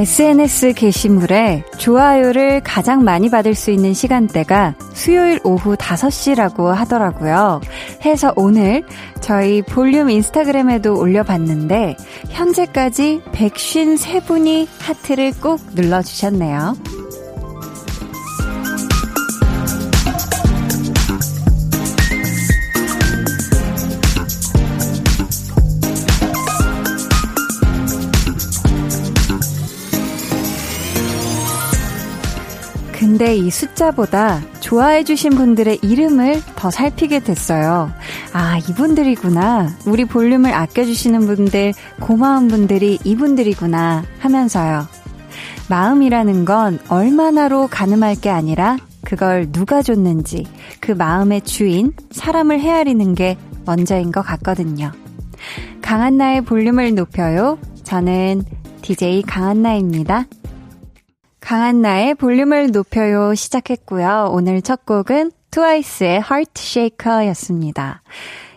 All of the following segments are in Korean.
SNS 게시물에 좋아요를 가장 많이 받을 수 있는 시간대가 수요일 오후 5시라고 하더라고요. 해서 오늘 저희 볼륨 인스타그램에도 올려봤는데 현재까지 153분이 하트를 꼭 눌러주셨네요. 근데 이 숫자보다 좋아해주신 분들의 이름을 더 살피게 됐어요. 아, 이분들이구나. 우리 볼륨을 아껴주시는 분들, 고마운 분들이 이분들이구나 하면서요. 마음이라는 건 얼마나로 가늠할 게 아니라 그걸 누가 줬는지 그 마음의 주인, 사람을 헤아리는 게 먼저인 것 같거든요. 강한나의 볼륨을 높여요. 저는 DJ 강한나입니다. 강한나의 볼륨을 높여요 시작했고요. 오늘 첫 곡은 트와이스의 Heart Shaker였습니다.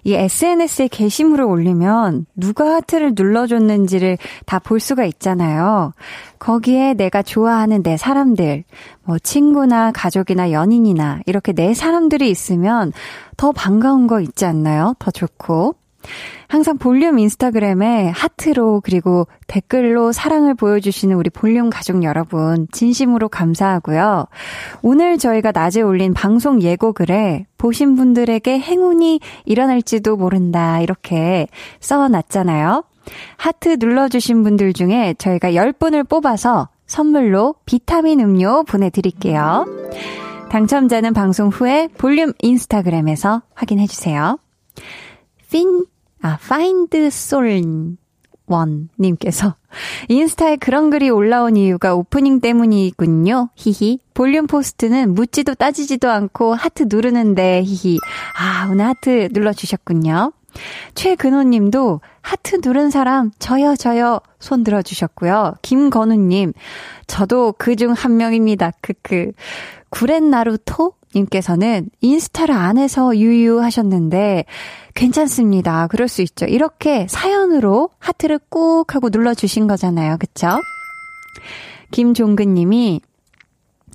이 SNS에 게시물을 올리면 누가 하트를 눌러줬는지를 다 볼 수가 있잖아요. 거기에 내가 좋아하는 내 사람들, 뭐 친구나 가족이나 연인이나 이렇게 내 사람들이 있으면 더 반가운 거 있지 않나요? 더 좋고. 항상 볼륨 인스타그램에 하트로 그리고 댓글로 사랑을 보여주시는 우리 볼륨 가족 여러분 진심으로 감사하고요. 오늘 저희가 낮에 올린 방송 예고글에 보신 분들에게 행운이 일어날지도 모른다 이렇게 써놨잖아요. 하트 눌러주신 분들 중에 저희가 10분을 뽑아서 선물로 비타민 음료 보내드릴게요. 당첨자는 방송 후에 볼륨 인스타그램에서 확인해주세요. 핀 아, find soul 원 님께서 인스타에 그런 글이 올라온 이유가 오프닝 때문이군요. 히히. 볼륨 포스트는 묻지도 따지지도 않고 하트 누르는데 히히. 아, 오늘 하트 눌러 주셨군요. 최근호 님도 하트 누른 사람 저요 저요 손 들어 주셨고요. 김건우 님 저도 그 중 한 명입니다. 크크. 구렛 나루토 님께서는 인스타를 안 해서 유유하셨는데 괜찮습니다. 그럴 수 있죠. 이렇게 사연으로 하트를 꾹 하고 눌러주신 거잖아요. 그쵸? 김종근 님이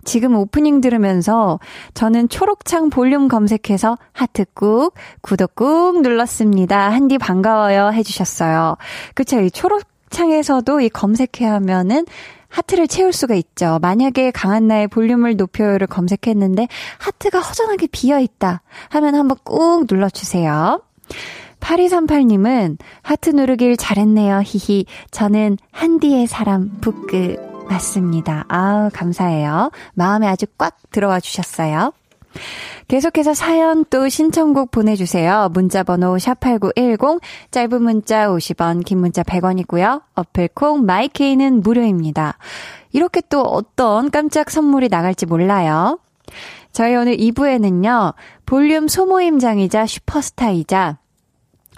지금 오프닝 들으면서 저는 초록창 볼륨 검색해서 하트 꾹, 구독 꾹 눌렀습니다. 한디 반가워요 해주셨어요. 그쵸. 이 초록창에서도 이 검색해 하면은 하트를 채울 수가 있죠. 만약에 강한나의 볼륨을 높여요를 검색했는데 하트가 허전하게 비어 있다 하면 한번 꾹 눌러주세요. 8238님은 하트 누르길 잘했네요. 히히. 저는 한디의 사람 북그 맞습니다. 아우 감사해요. 마음에 아주 꽉 들어와 주셨어요. 계속해서 사연 또 신청곡 보내주세요. 문자번호 샵8910, 짧은 문자 50원, 긴 문자 100원이고요. 어플콩, 마이케이는 무료입니다. 이렇게 또 어떤 깜짝 선물이 나갈지 몰라요. 저희 오늘 2부에는요, 볼륨 소모임장이자 슈퍼스타이자,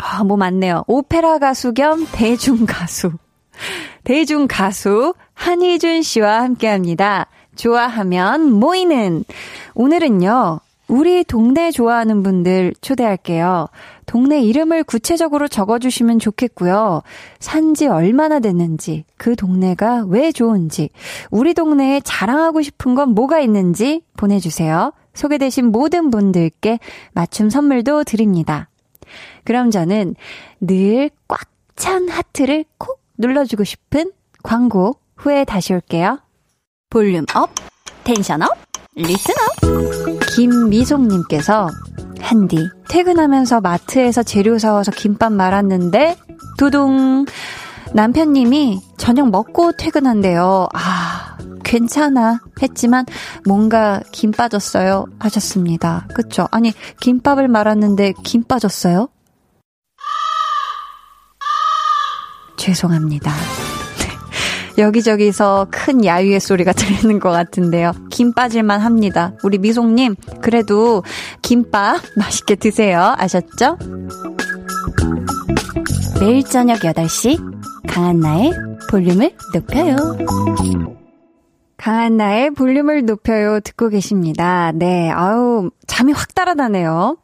아, 뭐 많네요. 오페라 가수 겸 대중 가수. 대중 가수 한희준 씨와 함께 합니다. 좋아하면 모이는. 오늘은요, 우리 동네 좋아하는 분들 초대할게요. 동네 이름을 구체적으로 적어주시면 좋겠고요. 산지 얼마나 됐는지, 그 동네가 왜 좋은지, 우리 동네에 자랑하고 싶은 건 뭐가 있는지 보내주세요. 소개되신 모든 분들께 맞춤 선물도 드립니다. 그럼 저는 늘 꽉 찬 하트를 콕 눌러주고 싶은 광고 후에 다시 올게요. volume up, tension up, up. 김미송님께서 한디 퇴근하면서 마트에서 재료 사와서 김밥 말았는데 두둥 남편님이 저녁 먹고 퇴근한대요. 아 괜찮아 했지만 뭔가 김 빠졌어요 하셨습니다. 그쵸? 아니 김밥을 말았는데 김 빠졌어요? 죄송합니다. 여기저기서 큰 야유의 소리가 들리는 것 같은데요. 김 빠질만 합니다. 우리 미송님, 그래도 김밥 맛있게 드세요. 아셨죠? 매일 저녁 8시, 강한나의 볼륨을 높여요. 강한 나의 볼륨을 높여요 듣고 계십니다. 네, 아우, 잠이 확 따라다네요.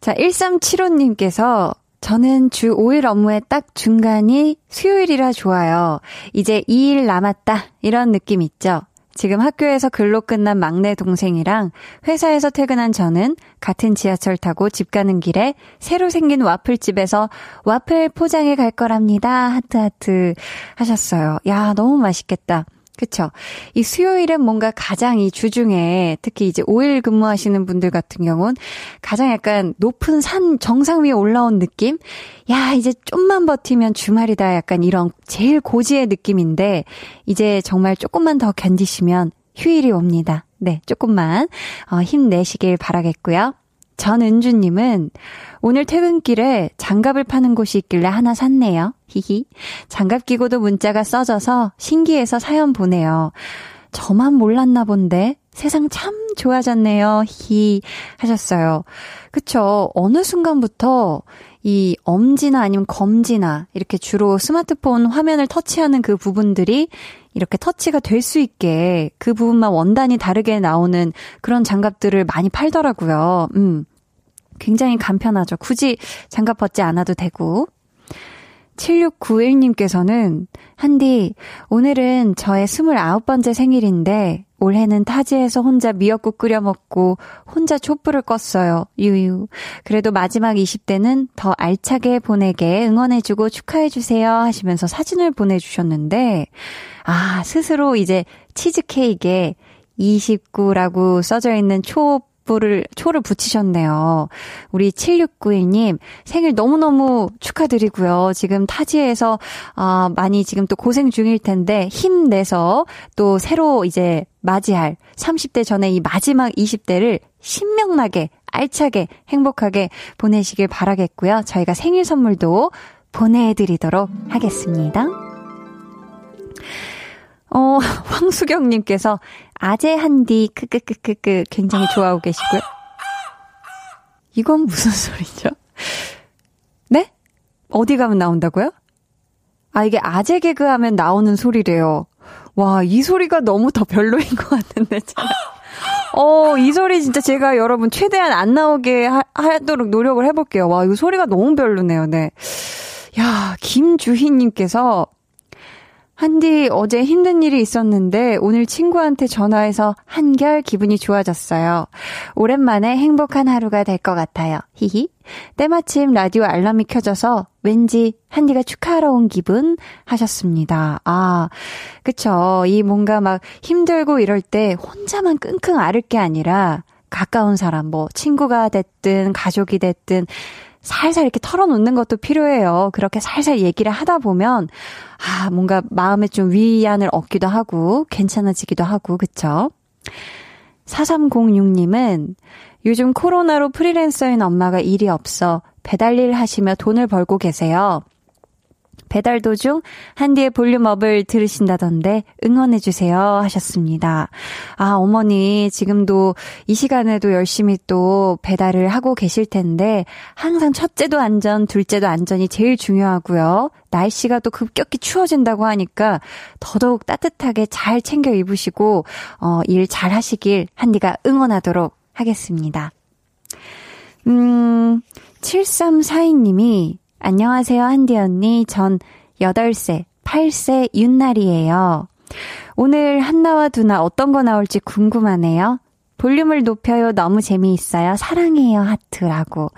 자, 1375님께서 저는 주 5일 업무의 딱 중간이 수요일이라 좋아요. 이제 2일 남았다. 이런 느낌 있죠? 지금 학교에서 근로 끝난 막내 동생이랑 회사에서 퇴근한 저는 같은 지하철 타고 집 가는 길에 새로 생긴 와플집에서 와플 포장해 갈 거랍니다. 하트하트 하셨어요. 야, 너무 맛있겠다. 그쵸? 이 수요일은 뭔가 가장 이 주중에 특히 이제 5일 근무하시는 분들 같은 경우는 가장 약간 높은 산 정상 위에 올라온 느낌? 야, 이제 좀만 버티면 주말이다. 약간 이런 제일 고지의 느낌인데 이제 정말 조금만 더 견디시면 휴일이 옵니다. 네, 조금만 어, 힘내시길 바라겠고요. 전은주님은 오늘 퇴근길에 장갑을 파는 곳이 있길래 하나 샀네요. 히히. 장갑 끼고도 문자가 써져서 신기해서 사연 보내요. 저만 몰랐나 본데 세상 참 좋아졌네요. 히 하셨어요. 그쵸. 어느 순간부터 이 엄지나 아니면 검지나 이렇게 주로 스마트폰 화면을 터치하는 그 부분들이 이렇게 터치가 될 수 있게 그 부분만 원단이 다르게 나오는 그런 장갑들을 많이 팔더라고요. 음. 굉장히 간편하죠. 굳이 장갑 벗지 않아도 되고. 7691님께서는, 한디, 오늘은 저의 29번째 생일인데, 올해는 타지에서 혼자 미역국 끓여 먹고, 혼자 촛불을 껐어요. 유유. 그래도 마지막 20대는 더 알차게 보내게 응원해주고 축하해주세요. 하시면서 사진을 보내주셨는데, 아, 스스로 이제 치즈케이크에 29라고 써져 있는 초 초를, 초를 붙이셨네요. 우리 7691님, 생일 너무너무 축하드리고요. 지금 타지에서, 어, 많이 지금 또 고생 중일 텐데, 힘내서 또 새로 이제 맞이할 30대 전에 이 마지막 20대를 신명나게, 알차게, 행복하게 보내시길 바라겠고요. 저희가 생일 선물도 보내드리도록 하겠습니다. 어, 황수경님께서 아재 한디 크크크크크 굉장히 좋아하고 계시고요. 이건 무슨 소리죠? 네? 어디 가면 나온다고요? 아, 이게 아재 개그 하면 나오는 소리래요. 와, 이 소리가 너무 더 별로인 것 같은데, 제가. 어, 이 소리 진짜 제가 여러분 최대한 안 나오게 하, 하도록 노력을 해볼게요. 와, 이거 소리가 너무 별로네요, 네. 야, 김주희님께서 한디 어제 힘든 일이 있었는데 오늘 친구한테 전화해서 한결 기분이 좋아졌어요. 오랜만에 행복한 하루가 될 것 같아요. 히히. 때마침 라디오 알람이 켜져서 왠지 한디가 축하하러 온 기분 하셨습니다. 아, 그쵸. 이 뭔가 막 힘들고 이럴 때 혼자만 끙끙 앓을 게 아니라 가까운 사람, 뭐 친구가 됐든 가족이 됐든 살살 이렇게 털어놓는 것도 필요해요. 그렇게 살살 얘기를 하다 보면, 아, 뭔가 마음에 좀 위안을 얻기도 하고, 괜찮아지기도 하고, 그쵸? 4306님은 요즘 코로나로 프리랜서인 엄마가 일이 없어 배달일 하시며 돈을 벌고 계세요. 배달 도중 한디의 볼륨업을 들으신다던데 응원해주세요 하셨습니다. 아, 어머니 지금도 이 시간에도 열심히 또 배달을 하고 계실 텐데 항상 첫째도 안전, 둘째도 안전이 제일 중요하고요. 날씨가 또 급격히 추워진다고 하니까 더더욱 따뜻하게 잘 챙겨 입으시고 어, 일 잘 하시길 한디가 응원하도록 하겠습니다. 음, 7342님이 안녕하세요, 한디 언니. 전 8세, 8세 윤날이에요. 오늘 한나와 두나 어떤 거 나올지 궁금하네요. 볼륨을 높여요. 너무 재미있어요. 사랑해요. 하트라고.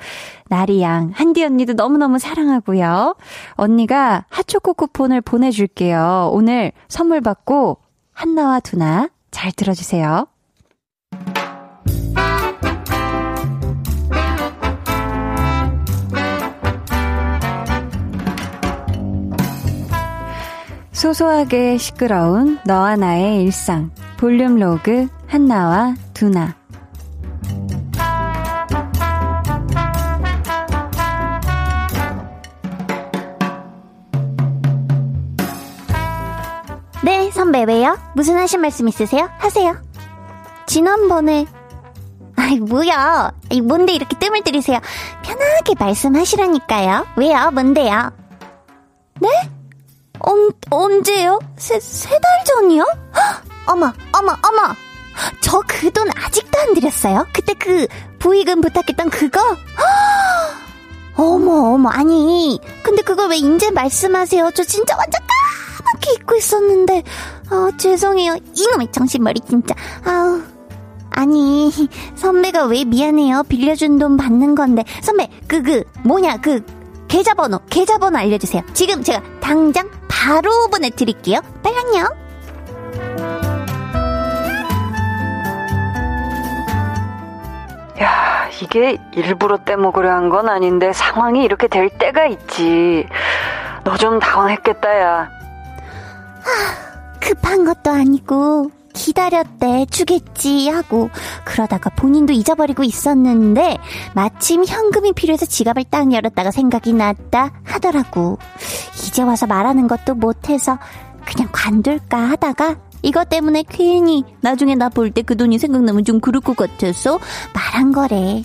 나리양. 한디 언니도 너무너무 사랑하고요. 언니가 핫초코 쿠폰을 보내줄게요. 오늘 선물 받고 한나와 두나 잘 들어주세요. 소소하게 시끄러운 너와 나의 일상 볼륨 로그 한나와 두나 네, 선배 왜요? 무슨 하신 말씀 있으세요? 하세요. 지난번에 아이 뭐야? 이 뭔데 이렇게 뜸을 들이세요? 편하게 말씀하시라니까요. 왜요? 뭔데요? 네? 언제요? 세, 세 달 전이요? 헉, 어머, 어머, 어머! 저 그 돈 아직도 안 드렸어요? 그때 그 부의금 부탁했던 그거? 헉, 어머, 어머, 아니. 근데 그걸 왜 인제 말씀하세요? 저 진짜 완전 까맣게 잊고 있었는데. 아, 죄송해요. 이놈의 정신머리, 진짜. 아우. 아니, 선배가 왜 미안해요? 빌려준 돈 받는 건데. 선배, 그, 그, 뭐냐, 그, 계좌번호, 계좌번호 알려주세요. 지금 제가 당장 바로 보내드릴게요. 빨랑요. 야, 이게 일부러 떼먹으려 한 건 아닌데 상황이 이렇게 될 때가 있지. 너 좀 당황했겠다, 야. 하, 급한 것도 아니고 기다렸대 주겠지 하고 그러다가 본인도 잊어버리고 있었는데 마침 현금이 필요해서 지갑을 딱 열었다가 생각이 났다 하더라고. 이제 와서 말하는 것도 못해서 그냥 관둘까 하다가 이것 때문에 괜히 나중에 나 볼 때 그 돈이 생각나면 좀 그럴 것 같아서 말한 거래.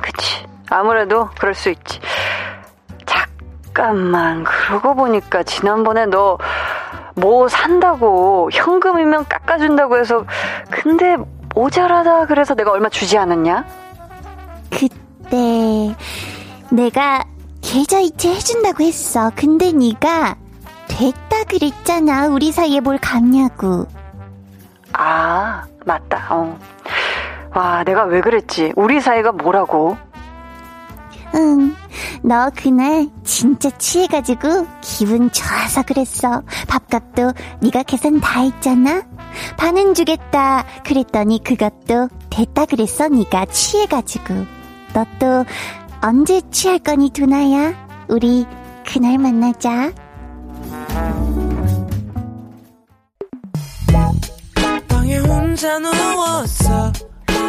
그치. 아무래도 그럴 수 있지. 잠깐만. 그러고 보니까 지난번에 너 뭐 산다고 현금이면 깎아준다고 해서 근데 모자라다 그래서 내가 얼마 주지 않았냐? 그때 내가 계좌이체 해준다고 했어. 근데 네가 됐다 그랬잖아. 우리 사이에 뭘 갚냐고. 아, 맞다. 어. 와, 내가 왜 그랬지? 우리 사이가 뭐라고? 응, 너 그날 진짜 취해가지고 기분 좋아서 그랬어. 밥값도 네가 계산 다 했잖아. 반은 주겠다. 그랬더니 그것도 됐다 그랬어. 네가 취해가지고. 너 또 언제 취할 거니 두나야? 우리 그날 만나자. 방에 혼자 누웠어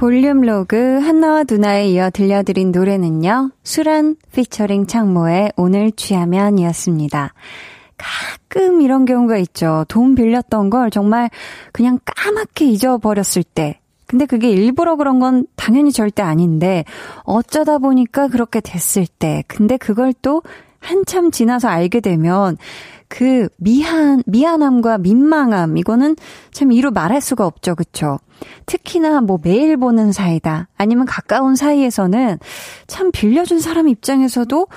볼륨 로그 한나와 두나에 이어 들려드린 노래는요. 수란 피처링 창모의 오늘 취하면이었습니다. 가끔 이런 경우가 있죠. 돈 빌렸던 걸 정말 그냥 까맣게 잊어버렸을 때. 근데 그게 일부러 그런 건 당연히 절대 아닌데 어쩌다 보니까 그렇게 됐을 때. 근데 그걸 또 한참 지나서 알게 되면 그 미안, 미안함과 민망함, 이거는 참 이루 말할 수가 없죠. 그쵸? 특히나 뭐 매일 보는 사이다. 아니면 가까운 사이에서는 참 빌려준 사람 입장에서도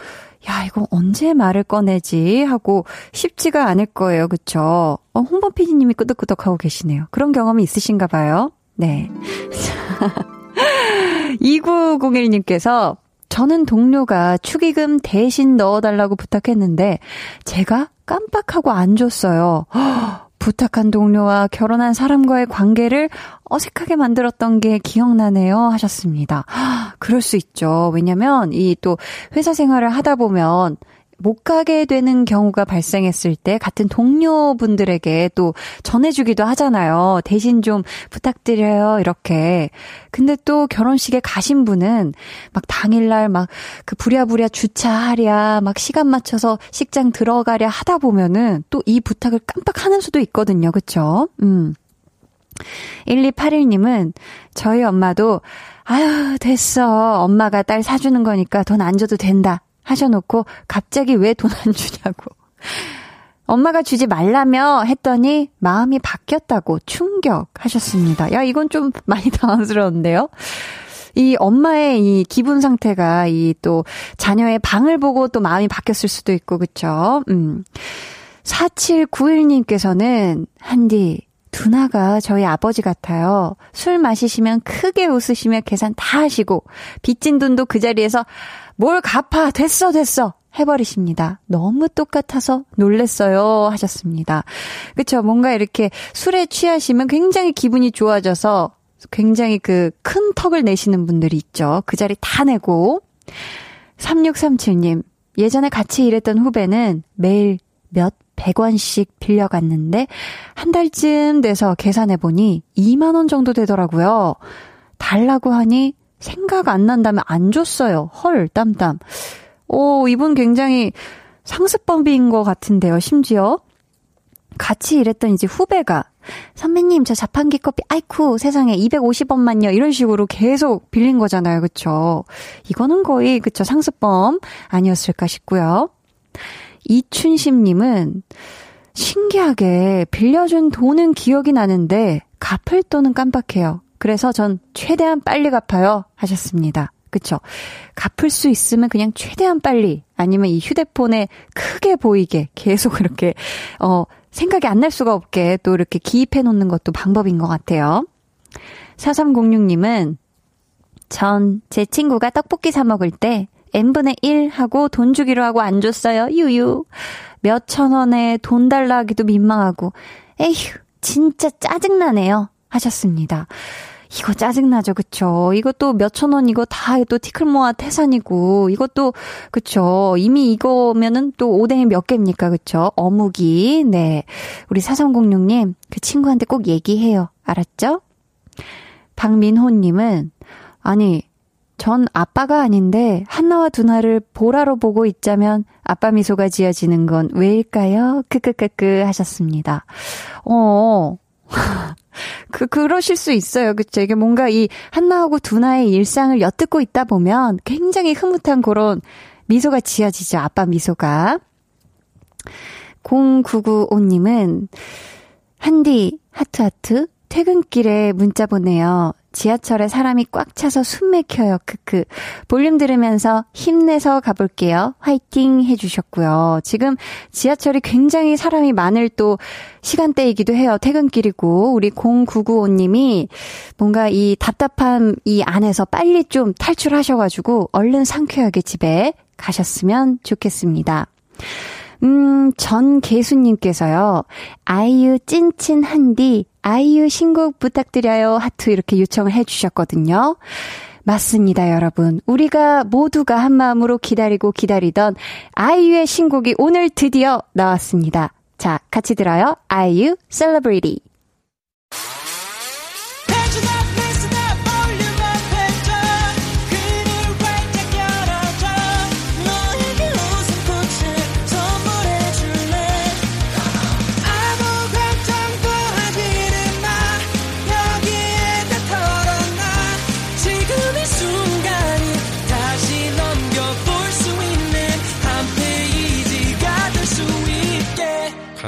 야, 이거 언제 말을 꺼내지? 하고 쉽지가 않을 거예요. 그쵸? 어, 홍범 PD님이 끄덕끄덕 하고 계시네요. 그런 경험이 있으신가 봐요. 네. 2901님께서 저는 동료가 축의금 대신 넣어달라고 부탁했는데 제가 깜빡하고 안 줬어요. 부탁한 동료와 결혼한 사람과의 관계를 어색하게 만들었던 게 기억나네요. 하셨습니다. 그럴 수 있죠. 왜냐면 이 또 회사 생활을 하다 보면 못 가게 되는 경우가 발생했을 때 같은 동료분들에게 또 전해주기도 하잖아요. 대신 좀 부탁드려요. 이렇게. 근데 또 결혼식에 가신 분은 막 당일날 막 그 부랴부랴 주차하랴, 막 시간 맞춰서 식장 들어가랴 하다 보면은 또 이 부탁을 깜빡하는 수도 있거든요. 그쵸? 음. 1281님은 저희 엄마도 아유, 됐어. 엄마가 딸 사주는 거니까 돈 안 줘도 된다. 하셔놓고 갑자기 왜 돈 안 주냐고. 엄마가 주지 말라며 했더니 마음이 바뀌었다고 충격하셨습니다. 야, 이건 좀 많이 당황스러운데요? 이 엄마의 이 기분 상태가 이 또 자녀의 방을 보고 또 마음이 바뀌었을 수도 있고, 그쵸? 음. 4791님께서는, 한디, 두나가 저희 아버지 같아요. 술 마시시면 크게 웃으시며 계산 다 하시고, 빚진 돈도 그 자리에서 뭘 갚아, 됐어, 됐어. 해버리십니다. 너무 똑같아서 놀랬어요. 하셨습니다. 그쵸. 뭔가 이렇게 술에 취하시면 굉장히 기분이 좋아져서 굉장히 그 큰 턱을 내시는 분들이 있죠. 그 자리 다 내고. 3637님. 예전에 같이 일했던 후배는 매일 몇 100원씩 빌려갔는데 한 달쯤 돼서 계산해 보니 2만 원 정도 되더라고요. 달라고 하니 생각 안 난다면 안 줬어요. 헐, 땀땀. 오, 이분 굉장히 상습범인 것 같은데요, 심지어. 같이 일했던 이제 후배가 선배님 저 자판기 커피 아이쿠 세상에 250원만요 이런 식으로 계속 빌린 거잖아요 그쵸 이거는 거의 그쵸 상습범 아니었을까 싶고요 이춘심님은 신기하게 빌려준 돈은 기억이 나는데 갚을 돈은 깜빡해요 그래서 전 최대한 빨리 갚아요 하셨습니다 그쵸? 갚을 수 있으면 그냥 최대한 빨리 아니면 이 휴대폰에 크게 보이게 계속 이렇게 어 생각이 안 날 수가 없게 또 이렇게 기입해 놓는 것도 방법인 것 같아요. 4306님은 전 제 친구가 떡볶이 사 먹을 때 n분의 1 하고 돈 주기로 하고 안 줬어요. 유유. 몇 천 원에 돈 달라 하기도 민망하고 에휴 진짜 짜증나네요. 하셨습니다. 이거 짜증나죠, 그쵸? 이것도 몇천 원 이거 다 또 티클 모아 태산이고, 이것도, 그쵸? 이미 이거면은 또 오뎅이 몇 개입니까, 그쵸? 어묵이, 네. 우리 4306님, 그 친구한테 꼭 얘기해요. 알았죠? 박민호님은, 아니, 전 아빠가 아닌데, 한나와 두나를 보라로 보고 있자면, 아빠 미소가 지어지는 건 왜일까요? 크크크크 하셨습니다. 어, 그, 그러실 수 있어요. 그쵸? 이게 뭔가 이 한나하고 두나의 일상을 엿듣고 있다 보면 굉장히 흐뭇한 그런 미소가 지어지죠. 아빠 미소가. 0995님은, 한디, 하트하트, 퇴근길에 문자 보내요. 지하철에 사람이 꽉 차서 숨 막혀요. 크크. 볼륨 들으면서 힘내서 가볼게요. 화이팅 해주셨고요. 지금 지하철이 굉장히 사람이 많을 또 시간대이기도 해요. 퇴근길이고 우리 0995님이 뭔가 이 답답한 이 안에서 빨리 좀 탈출하셔가지고 얼른 상쾌하게 집에 가셨으면 좋겠습니다. 음, 전계수님께서요, 아이유 찐친 한디, 아이유 신곡 부탁드려요. 하트 이렇게 요청을 해주셨거든요. 맞습니다, 여러분. 우리가 모두가 한 마음으로 기다리고 기다리던 아이유의 신곡이 오늘 드디어 나왔습니다. 자, 같이 들어요. 아이유 셀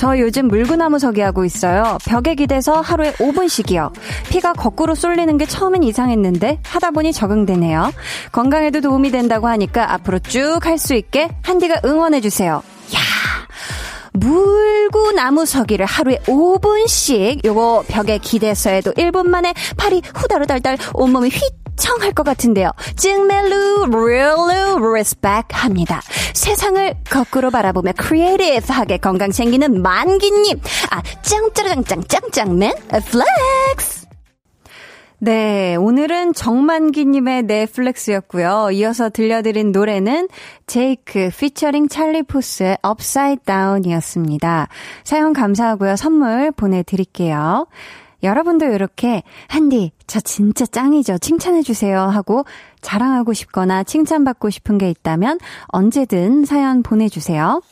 저 요즘 물구나무 서기 하고 있어요. 벽에 기대서 하루에 5분씩이요. 피가 거꾸로 쏠리는 게 처음엔 이상했는데 하다 보니 적응되네요. 건강에도 도움이 된다고 하니까 앞으로 쭉 할 수 있게 한디가 응원해주세요. 야 물구나무 서기를 하루에 5분씩 요거 벽에 기대서 해도 1분 만에 팔이 후다르달달 온몸이 휘청할 것 같은데요. 증멜루, real루, respect 합니다. 세상을 거꾸로 바라보며 creative하게 건강 챙기는 만기님. 아, 짱짜라짱짱 짱짱맨 flex. 네, 오늘은 정만기님의 flex였고요. 이어서 들려드린 노래는 제이크 피처링 찰리 푸스의 upside down이었습니다. 사연 감사하고요. 선물 보내드릴게요. 여러분도 이렇게 한디 저 진짜 짱이죠. 칭찬해 주세요 하고 자랑하고 싶거나 칭찬받고 싶은 게 있다면 언제든 사연 보내주세요.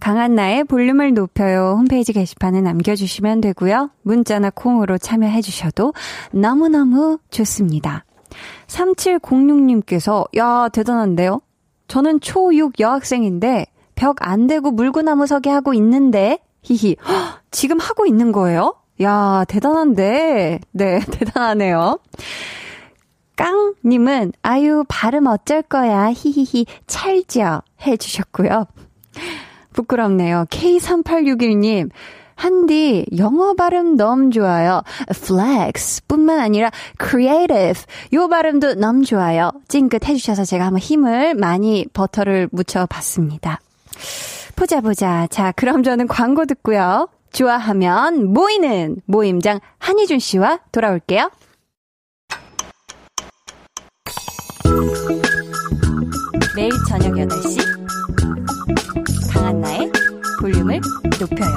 강한나의 볼륨을 높여요 홈페이지 게시판에 남겨주시면 되고요. 문자나 콩으로 참여해 주셔도 너무너무 좋습니다. 3706님께서 야 대단한데요? 저는 초6 여학생인데 벽 안 대고 물구나무 서기 하고 있는데 히히 헉, 지금 하고 있는 거예요? 야, 대단한데. 네, 대단하네요. 깡님은, 아유, 발음 어쩔 거야. 히히히, 찰져. 해주셨고요. 부끄럽네요. K3861님, 한디, 영어 발음 너무 좋아요. flex 뿐만 아니라 creative. 요 발음도 너무 좋아요. 찡긋 해주셔서 제가 한번 힘을 많이 버터를 묻혀봤습니다. 보자, 보자. 자, 그럼 저는 광고 듣고요. 좋아하면 모이는 모임장 한희준 씨와 돌아올게요. 매일 저녁 8시 강한나의 볼륨을 높여요.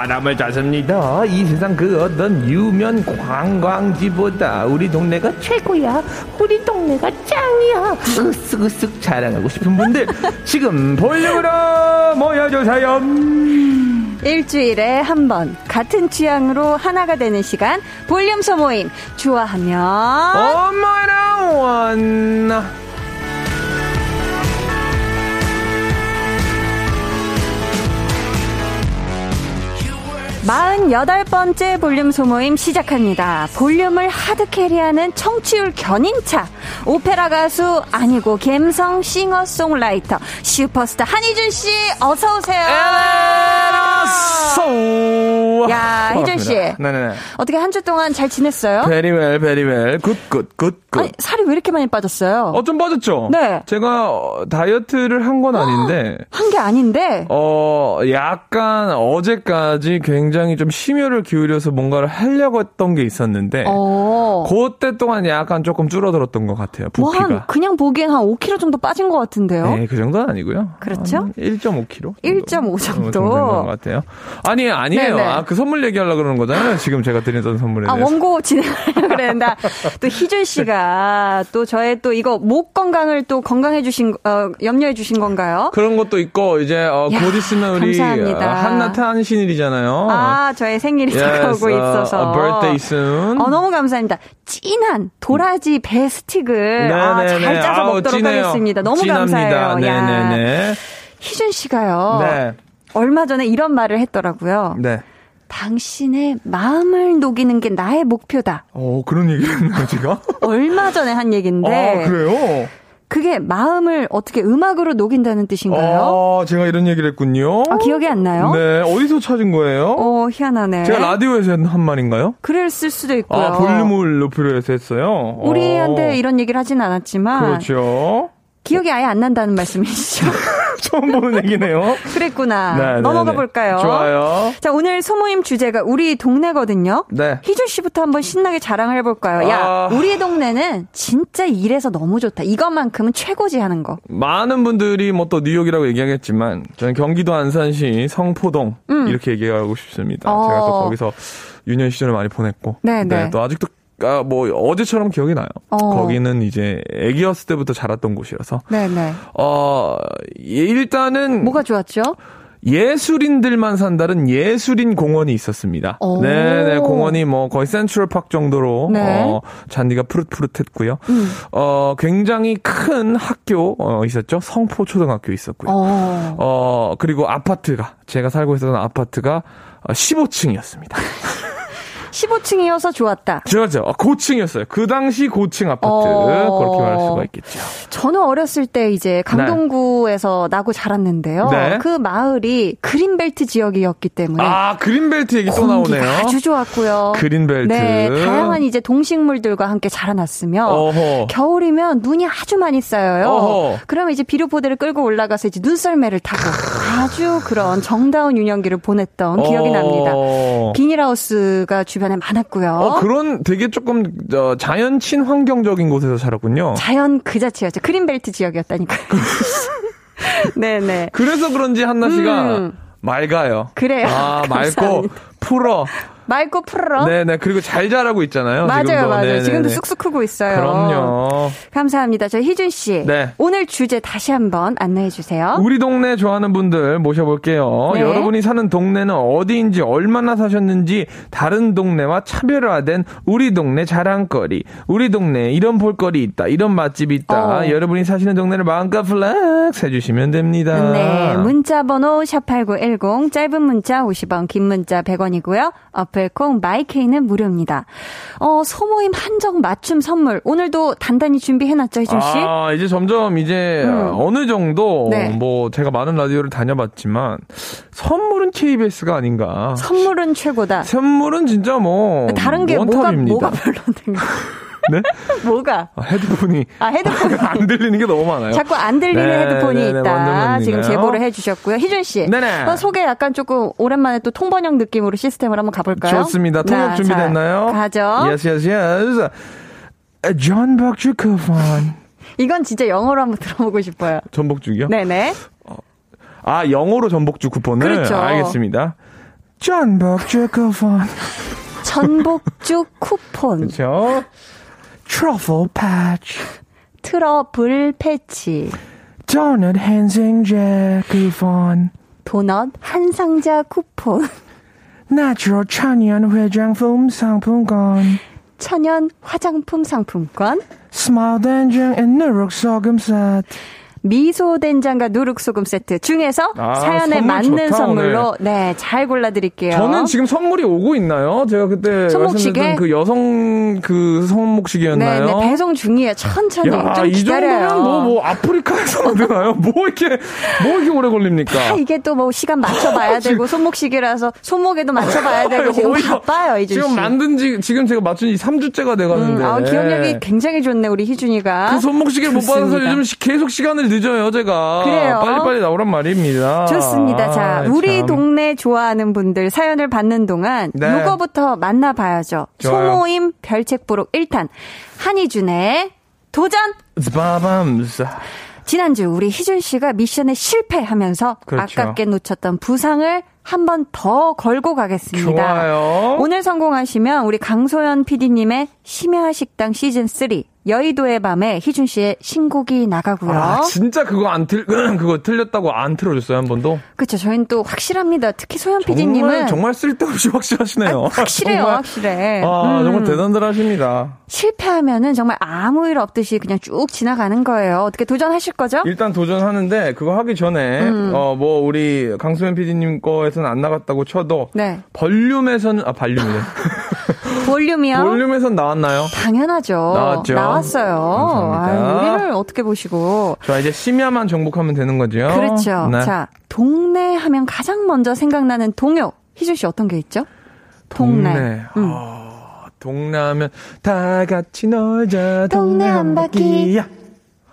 사람을 찾습니다. 이 세상 그 어떤 유명 관광지보다 우리 동네가 최고야. 우리 동네가 짱이야. 으쓱으쓱 자랑하고 싶은 분들 지금 볼륨으로 모여주세요. 일주일에 한 번 같은 취향으로 하나가 되는 시간 볼륨 소모임 좋아하면 엄마나 원나. 48번째 볼륨 소모임 시작합니다. 볼륨을 hard carry하는 청취율 견인차. 오페라 가수 아니고 갬성 싱어송라이터 슈퍼스타 한희준 씨 어서 오세요. 야, 희준 씨. 네네네. 어떻게 한 주 동안 잘 지냈어요? Very well, very well. Good, good, good, good. 아니, 살이 왜 이렇게 많이 빠졌어요? 어, 좀 빠졌죠? 네. 제가 어, 다이어트를 한 건 아닌데, 한 게 아닌데. 어, 약간 어제까지 굉장히 좀 심혈을 기울여서 뭔가를 하려고 했던 게 있었는데, 어. 그때 동안 약간 조금 줄어들었던 것 같아요, 뭐 부피가. 한, 그냥 보기엔 한 5kg 정도 빠진 것 같은데요? 네, 그 정도는 아니고요. 그렇죠? 한 1.5kg? 1.5 정도. 된것 같아요. 아니, 아니에요. 네네. 아, 그 선물 얘기하려고 그러는 거잖아요. 지금 제가 드렸던 선물에 아, 대해서. 원고 진행하려고 그랬는데, 또 희준 씨가 또 저의 또 이거 목 건강을 또 건강해 주신, 어, 염려해 주신 건가요? 그런 것도 있고, 이제, 어, 야, 곧 있으면 우리, 감사합니다. 어, 한나타 한신일이잖아요. 아, 저의 생일이 다가오고 있어서. uh, a birthday soon. 어, 너무 감사합니다. 진한 도라지 배 스틱을 아, 잘 네네네. 짜서 아우, 먹도록 진해요. 하겠습니다. 너무 진합니다. 감사해요. 야, 네네네. 희준 씨가요. 네. 얼마 전에 이런 말을 했더라고요. 네. 당신의 마음을 녹이는 게 나의 목표다. 어, 그런 얘기를 했나요, 제가? 얼마 전에 한 얘기인데 아, 그래요? 그게 마음을 어떻게 음악으로 녹인다는 뜻인가요? 아, 제가 이런 얘기를 했군요. 아, 기억이 안 나요? 네, 어디서 찾은 거예요? 어, 희한하네. 제가 라디오에서 한 말인가요? 그랬을 수도 있고요. 아, 볼륨을 높이려 해서 했어요? 우리한테 어, 이런 얘기를 하진 않았지만 그렇죠. 기억이 아예 안 난다는 말씀이시죠? 처음 보는 얘기네요. 그랬구나. 네, 네, 넘어가 네. 볼까요? 좋아요. 자, 오늘 소모임 주제가 우리 동네거든요. 네. 희준 씨부터 한번 신나게 자랑을 해볼까요? 야, 아. 우리 동네는 진짜 이래서 너무 좋다. 이것만큼은 최고지 하는 거. 많은 분들이 뭐 또 뉴욕이라고 얘기하겠지만 저는 경기도 안산시 성포동 이렇게 얘기하고 싶습니다. 음. 어. 제가 또 거기서 유년 시절을 많이 보냈고 네, 네. 또 아직도 아, 뭐 어제처럼 기억이 나요. 어. 거기는 이제 애기였을 때부터 자랐던 곳이라서 네네. 어 일단은 뭐가 좋았죠? 예술인들만 산다는 예술인 공원이 있었습니다. 오. 네네 공원이 뭐 거의 센트럴 팍 정도로 네. 어, 잔디가 푸릇푸릇했고요. 음. 어 굉장히 큰 학교 어, 있었죠. 성포 초등학교 있었고요. 어. 어 그리고 아파트가 제가 살고 있었던 아파트가 15층이었습니다. 15층이어서 좋았다. 그렇죠. 어, 고층이었어요. 그 당시 고층 아파트 어. 그렇게 말할 수가 있겠죠. 저는 어렸을 때 이제 강동구에서 나고 자랐는데요. 네. 그 마을이 그린벨트 지역이었기 때문에 아 그린벨트 얘기 또 나오네요. 아주 좋았고요. 그린벨트. 네, 다양한 이제 동식물들과 함께 자라났으며 어허. 겨울이면 눈이 아주 많이 쌓여요. 어허. 그러면 이제 비료포대를 끌고 올라가서 이제 눈썰매를 타고 아주 그런 정다운 유년기를 보냈던 기억이 어. 납니다. 비닐하우스가 주변에 많았고요. 어, 그런 되게 조금 어, 자연 친환경적인 곳에서 자랐군요. 자연 그 자체였죠. 그린벨트 지역이었다니까요. 네네. 그래서 그런지 한나 씨가 음. 맑아요. 그래요. 아, 맑고. 풀어. 맑고 푸르러. 네네. 그리고 잘 자라고 있잖아요. 맞아요, 지금도. 맞아요. 네네네. 지금도 쑥쑥 크고 있어요. 그럼요. 감사합니다. 저 희준 씨. 네. 오늘 주제 다시 한번 안내해 주세요. 우리 동네 좋아하는 분들 모셔볼게요. 네. 여러분이 사는 동네는 어디인지 얼마나 사셨는지 다른 동네와 차별화된 우리 동네 자랑거리, 우리 동네에 이런 볼거리 있다, 이런 맛집이 있다. 어. 여러분이 사시는 동네를 마음껏 flex 해주시면 됩니다. 네, 문자 번호 샵8910 짧은 문자 50원, 긴 문자 100원이고요. 어플 콩 마이케이는 무료입니다. 어, 소모임 한정 맞춤 선물 오늘도 단단히 준비해 놨죠, 희준 씨? 아, 이제 점점 이제 음. 어느 정도 네. 뭐 제가 많은 라디오를 다녀봤지만 선물은 KBS가 아닌가. 선물은 최고다. 선물은 진짜 뭐 다른 게 뭐가 원탑입니다. 뭐가 별로된 거? 네? 뭐가? 아, 헤드폰이 아, 헤드폰. 안 들리는 게 너무 많아요. 자꾸 안 들리는 네, 헤드폰이 네, 네, 있다. 지금? 제보를 해주셨고요. 희준 씨. 네네. 어, 소개 약간 조금 오랜만에 또 통번역 느낌으로 시스템을 한번 가볼까요? 좋습니다. 통역 자, 준비됐나요? 자, 가죠. Yes, yes, yes. 존 박주크판. 이건 진짜 영어로 한번 들어보고 싶어요. 전복죽이요? 네네. 아, 영어로 전복죽 쿠폰을? 그렇죠. 알겠습니다. 존 박주크판. 전복죽 쿠폰, 그렇죠. Trouble patch. 트러블 패치, 도넛 한생제 쿠폰. 도넛 한 상자 쿠폰, natural 천연 화장품 상품권. 천연 화장품 상품권, smile 된장 and 누룩 소금 세트. 미소 된장과 누룩 소금 세트 중에서 아, 사연에 선물 맞는 좋다, 선물로 네 잘 골라드릴게요. 저는 지금 선물이 오고 있나요? 제가 그때 손목시계? 그 여성 그 손목시계였나요? 네 네 배송 중이에요. 천천히 야, 좀이 기다려요. 정도면 뭐, 뭐, 아프리카에서 만드나요? 뭐 이렇게, 뭐 이렇게 오래 걸립니까? 아, 이게 또 뭐 시간 맞춰봐야 되고 손목시계라서 손목에도 맞춰봐야 되고 지금 바빠요 이준 씨. 지금 만든 지, 지금 제가 맞춘 지 3주째가 돼가는데. 음, 아, 기억력이 굉장히 좋네 우리 희준이가. 그 손목시계를 못 받아서. 요즘 시- 계속 시간을 늦어요, 제가. 그래요. 빨리빨리 나오란 말입니다. 좋습니다. 자, 아, 우리 참. 동네 좋아하는 분들 사연을 받는 동안 네. 요거부터 만나봐야죠. 좋아요. 소모임 별책부록 1탄 한희준의 도전! 지난주 우리 희준 씨가 미션에 실패하면서 그렇죠. 아깝게 놓쳤던 부상을 한 번 더 걸고 가겠습니다. 좋아요. 오늘 성공하시면 우리 강소연 PD님의 심야 식당 시즌 3 여의도의 밤에 희준 씨의 신곡이 나가고요. 아, 진짜 그거 안 틀, 그거 틀렸다고 안 틀어줬어요, 한 번도? 그렇죠. 저희는 또 확실합니다. 특히 소연 정말, PD님은 정말 쓸데없이 확실하시네요. 확실해요, 정말. 확실해. 아, 음. 정말 대단들 하십니다. 실패하면은 정말 아무 일 없듯이 그냥 쭉 지나가는 거예요. 어떻게 도전하실 거죠? 일단 도전하는데, 그거 하기 전에, 음. 어, 뭐, 우리 강수현 PD님 거에서는 안 나갔다고 쳐도, 네. 볼륨에서는, 아, 볼륨이네. 볼륨이요? 볼륨에선 나왔나요? 당연하죠. 나왔죠. 나왔어요. 감사합니다. 아, 우리를 어떻게 보시고. 자, 이제 심야만 정복하면 되는 거죠? 그렇죠. 네. 자, 동네 하면 가장 먼저 생각나는 동요. 희준 씨 어떤 게 있죠? 동네. 동네. 음. 아, 동네 하면 다 같이 놀자. 동네 한 바퀴야.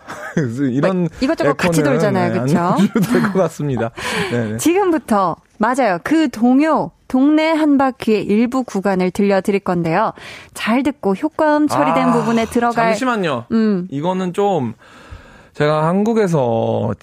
이런 뭐, 이것저것 같이 돌잖아요, 네, 해도 될것 같습니다. 네네. 지금부터 맞아요. 그 동요 동네 한 바퀴의 일부 구간을 들려드릴 건데요. 잘 듣고 효과음 처리된 아, 부분에 들어갈 잠시만요. 음. 이거는 좀 제가 한국에서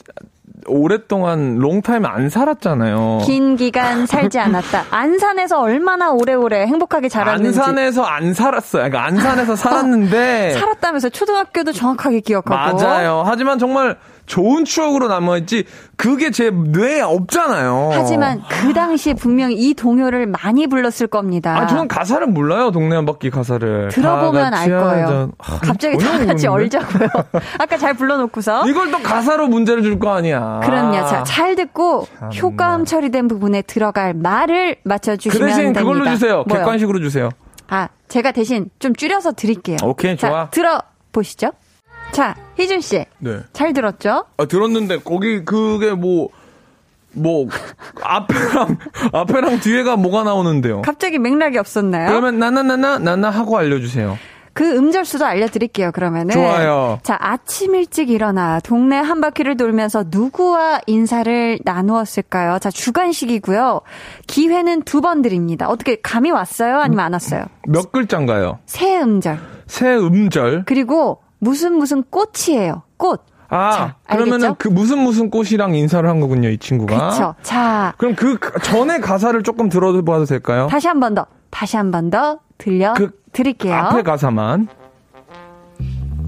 오랫동안 롱타임 안 살았잖아요. 긴 기간 살지 않았다. 안산에서 얼마나 오래오래 행복하게 자랐는지 안산에서 안 살았어요. 그러니까 안산에서 살았는데 살았다면서 초등학교도 정확하게 기억하고 맞아요. 하지만 정말 좋은 추억으로 남아있지 그게 제 뇌에 없잖아요. 하지만 그 당시에 분명히 이 동요를 많이 불렀을 겁니다. 아, 저는 가사를 몰라요. 동네 한 바퀴 가사를. 들어보면 다알 거예요. 아, 갑자기 다 같이? 얼자고요. 아까 잘 불러놓고서. 이걸 또 가사로 문제를 줄 거 아니야. 그럼요. 자, 잘 듣고 참나. 효과음 처리된 부분에 들어갈 말을 그 맞춰주시면 대신 됩니다. 그걸로 주세요. 뭐요? 객관식으로 주세요. 아, 제가 대신 좀 줄여서 드릴게요. 오케이, 자, 좋아. 들어보시죠. 자, 희준 씨. 네. 잘 들었죠? 아, 들었는데 거기 그게 뭐, 뭐, 앞에랑, 앞에랑 뒤에가 뭐가 나오는데요. 갑자기 맥락이 없었나요? 그러면 나나나나, 나나 하고 알려주세요. 그 음절수도 알려드릴게요, 그러면은. 좋아요. 자, 아침 일찍 일어나 동네 한 바퀴를 돌면서 누구와 인사를 나누었을까요? 자, 주간식이고요. 기회는 두 번 드립니다. 어떻게 감이 왔어요? 아니면 안 왔어요? 몇 글자인가요? 새 음절. 새 음절. 그리고 무슨 무슨 꽃이에요. 꽃. 아, 자, 그러면은? 그 무슨 무슨 꽃이랑 인사를 한 거군요, 이 친구가. 그쵸. 자, 그럼 그 가- 전에 가사를 조금 들어봐도 될까요? 다시 한 번 더. 다시 한 번 더 들려 그 드릴게요. 앞에 가사만.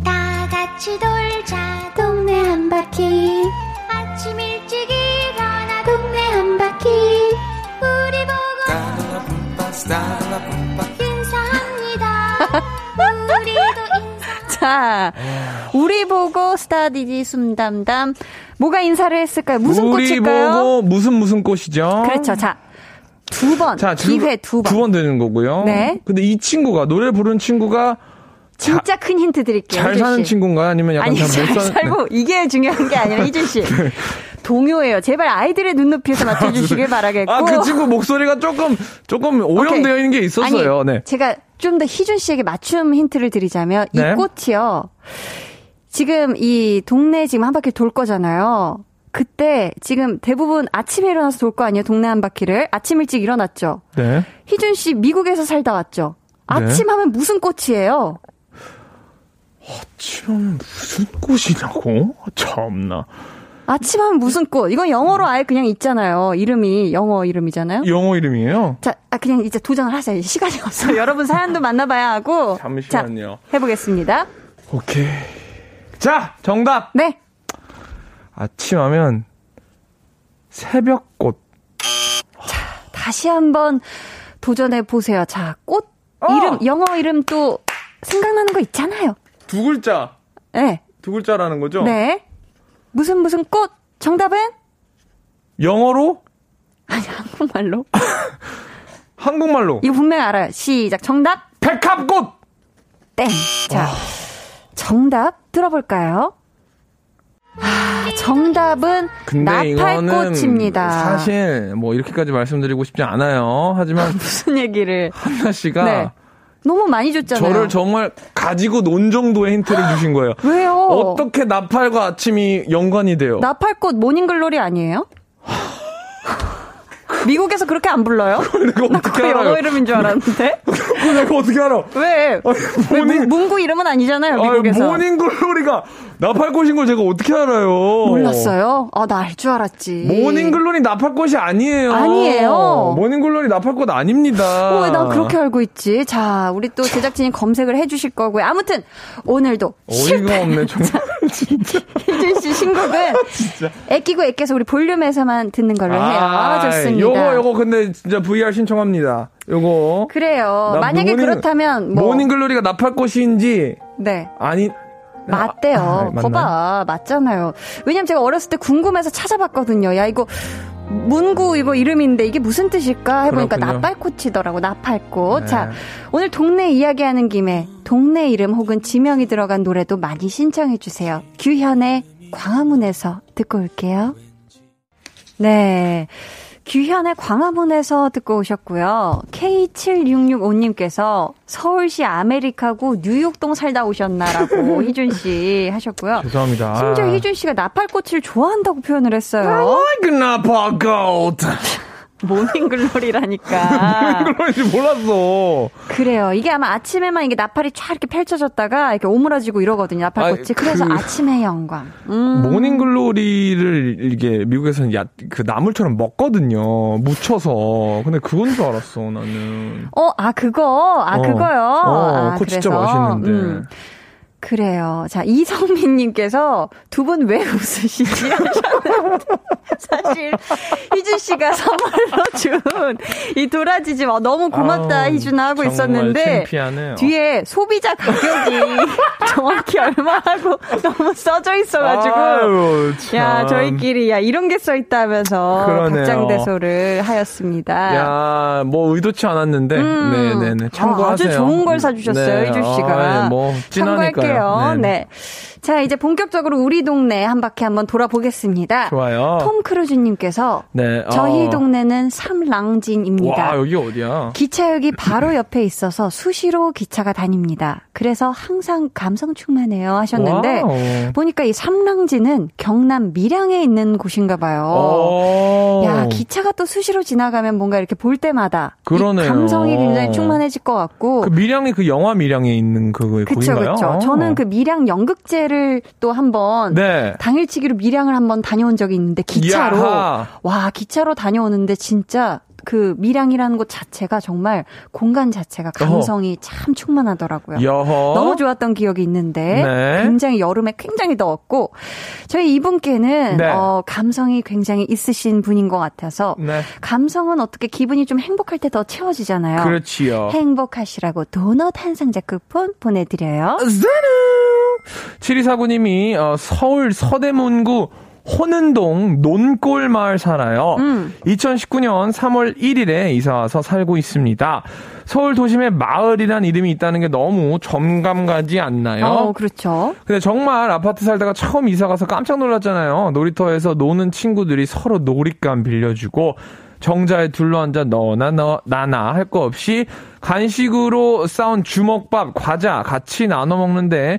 다 같이 놀자 동네 한 바퀴 아침 일찍 일어나 동네 한 바퀴 우리 보고 인사합니다 우리도 자, 우리 보고 스타디디 숨담담 뭐가 인사를 했을까요? 무슨 우리 꽃일까요? 보고 무슨 무슨 꽃이죠? 그렇죠. 자, 두 번. 자, 기회 두 번. 두 번 되는 거고요. 네. 근데 이 친구가 노래 부른 친구가 진짜 큰 힌트 드릴게요. 잘 사는 씨. 친구인가요? 아니면 약간 아니, 잘잘못 사는 살고 이게 중요한 게 아니라 희준 씨. 동요예요. 제발 아이들의 눈높이에서 맞춰주시길 바라겠고. 아, 그 친구 목소리가 조금 조금 오염되어. 있는 게 있었어요. 아니, 네. 제가 좀 더 희준 씨에게 맞춤 힌트를 드리자면 이 네. 꽃이요. 지금 이 동네 지금 한 바퀴 돌 거잖아요. 그때 지금 대부분 아침에 일어나서 돌 거 아니에요? 동네 한 바퀴를. 아침 일찍 일어났죠. 네. 희준 씨 미국에서 살다 왔죠. 아침 하면 무슨 꽃이에요? 지금 무슨 꽃이냐고? 참나. 아침 하면 무슨 꽃? 이건 영어로 아예 그냥 있잖아요. 이름이 영어 이름이잖아요. 영어 이름이에요? 자, 아, 그냥 이제 도전을 하세요. 시간이 없어요. 여러분 사연도 만나봐야 하고. 잠시만요. 자, 해보겠습니다. 오케이. 자, 정답. 네. 아침 하면 새벽꽃. 다시 한번 도전해 보세요. 자, 꽃 어! 이름, 영어 이름 또 생각나는 거 있잖아요. 두 글자. 네. 두 글자라는 거죠? 네. 무슨 무슨 꽃? 정답은? 영어로? 아니, 한국말로. 한국말로. 이거 분명히 알아요. 시작. 정답? 백합꽃! 땡. 자, 정답 들어볼까요? 아, 정답은 나팔꽃입니다. 사실 뭐 이렇게까지 말씀드리고 싶지 않아요. 하지만 무슨 얘기를? 한나 씨가 네. 너무 많이 줬잖아요. 저를 정말 가지고 논 정도의 힌트를 주신 거예요. 왜요? 어떻게 나팔과 아침이 연관이 돼요? 나팔꽃 morning glory 아니에요? 미국에서 그렇게 안 불러요? 내가 나 어떻게 그거 영어? 이름인 줄 알았는데. 그거 내가 어떻게 알아? 왜? 왜 문- 문구 이름은 아니잖아요, 미국에서. 아, morning glory가 나팔꽃인 걸 제가 어떻게 알아요? 몰랐어요? 아, 나 알 줄 알았지. morning glory 나팔꽃이 아니에요. 아니에요. morning glory 나팔꽃 아닙니다. 어, 왜난 그렇게 알고 있지? 자, 우리 또 제작진이 검색을 해주실 거고요. 아무튼, 오늘도. 어이가 없네, 정말. 희준 씨 신곡은. 애끼고 애껴서 우리 볼륨에서만 듣는 걸로 해요. 아, 좋습니다. 요거, 요거, 근데 진짜 VAR 신청합니다. 요거. 그래요. 나 만약에 morning- 그렇다면, 뭐. morning glory가 나팔꽃인지, 네. 아니, 맞대요. 아, 맞나요? 거봐. 맞잖아요. 왜냐면 제가 어렸을 때 궁금해서 찾아봤거든요. 야, 이거 문구 이거 이름인데 이게 무슨 뜻일까 해보니까 그렇군요. 나팔꽃이더라고. 나팔꽃. 네. 자, 오늘 동네 이야기하는 김에 동네 이름 혹은 지명이 들어간 노래도 많이 신청해 주세요. 규현의 광화문에서 듣고 올게요. 네. 규현의 광화문에서 듣고 오셨고요. K7665님께서 서울시 아메리카고 뉴욕동 살다 오셨나라고 희준 씨 하셨고요. 죄송합니다. 심지어 희준 씨가 나팔꽃을 좋아한다고 표현을 했어요. like 나팔꽃. 모닝글로리라니까. 모닝글로리인지 몰랐어. 그래요. 이게 아마 아침에만 이게 나팔이 쫙 이렇게 펼쳐졌다가 이렇게 오므라지고 이러거든요. 나팔 꽃이. 아이, 그래서 그- 아침의 영광. 음. 모닝글로리를 이게 미국에서는 야, 그 나물처럼 먹거든요. 묻혀서. 근데 그건 줄 알았어, 나는. 어, 아, 그거? 아, 어. 그거요? 어, 아, 그거 진짜 그래서, 맛있는데. 음. 그래요. 자, 이성민님께서 두 분 왜 웃으시지? 하셨는데. 사실, 희준 씨가 선물로 준 이 도라지집 어, 너무 고맙다, 아우, 희준아 하고 있었는데. 창피하네요. 뒤에 소비자 가격이 정확히 얼마라고 너무 써져 있어가지고. 아유, 참. 야, 저희끼리, 야, 이런 게 써있다면서. 박장대소를 하였습니다. 야, 뭐 의도치 않았는데. 음. 네네네. 참고하세요. 아, 아주 좋은 걸 사주셨어요, 네. 희주 씨가. 아, 뭐, 찐하니까요. 참고할게요. 네네. 네. 자, 이제 본격적으로 우리 동네 한 바퀴 한번 돌아보겠습니다. 좋아요. 톰 크루즈님께서 네. 저희 어. 동네는 삼랑진입니다. 와, 여기 어디야? 기차역이 바로 옆에 있어서 수시로 기차가 다닙니다. 그래서 항상 감성 충만해요 하셨는데 wow. 보니까 이 삼랑진은 경남 밀양에 있는 곳인가 봐요. 오. 야, 기차가 또 수시로 지나가면 뭔가 이렇게 볼 때마다. 감성이 굉장히 충만해질 것 같고. 그 밀양이 그 영화 밀양에 있는 그 그쵸, 거인가요? 그쵸. 저는 그 밀양 연극제 를 또 한번 네. 당일치기로 밀양을 한번 다녀온 적이 있는데 기차로 야하. 와 기차로 다녀오는데 진짜 그 밀양이라는 곳 자체가 정말 공간 자체가 감성이 참 충만하더라고요. 여허. 너무 좋았던 기억이 있는데 네. 굉장히 여름에 굉장히 더웠고 저희 이분께는 네. 어, 감성이 굉장히 있으신 분인 것 같아서 네. 감성은 어떻게 기분이 좀 행복할 때 더 채워지잖아요. 그렇지요. 행복하시라고 도넛 한 상자 쿠폰 보내드려요. 짜잔! 7249님이 어, 서울 서대문구 호는동 논골 마을 살아요. 음. 2019년 3월 1일에 이사 와서 살고 있습니다. 서울 도심에 마을이란 이름이 있다는 게 너무 점감 가지 않나요? 어, 그렇죠. 근데 정말 아파트 살다가 처음 이사 가서 깜짝 놀랐잖아요. 놀이터에서 노는 친구들이 서로 놀잇감 빌려주고 정자에 둘러앉아 너나 너 나나 할 거 없이 간식으로 싸운 주먹밥, 과자 같이 나눠 먹는데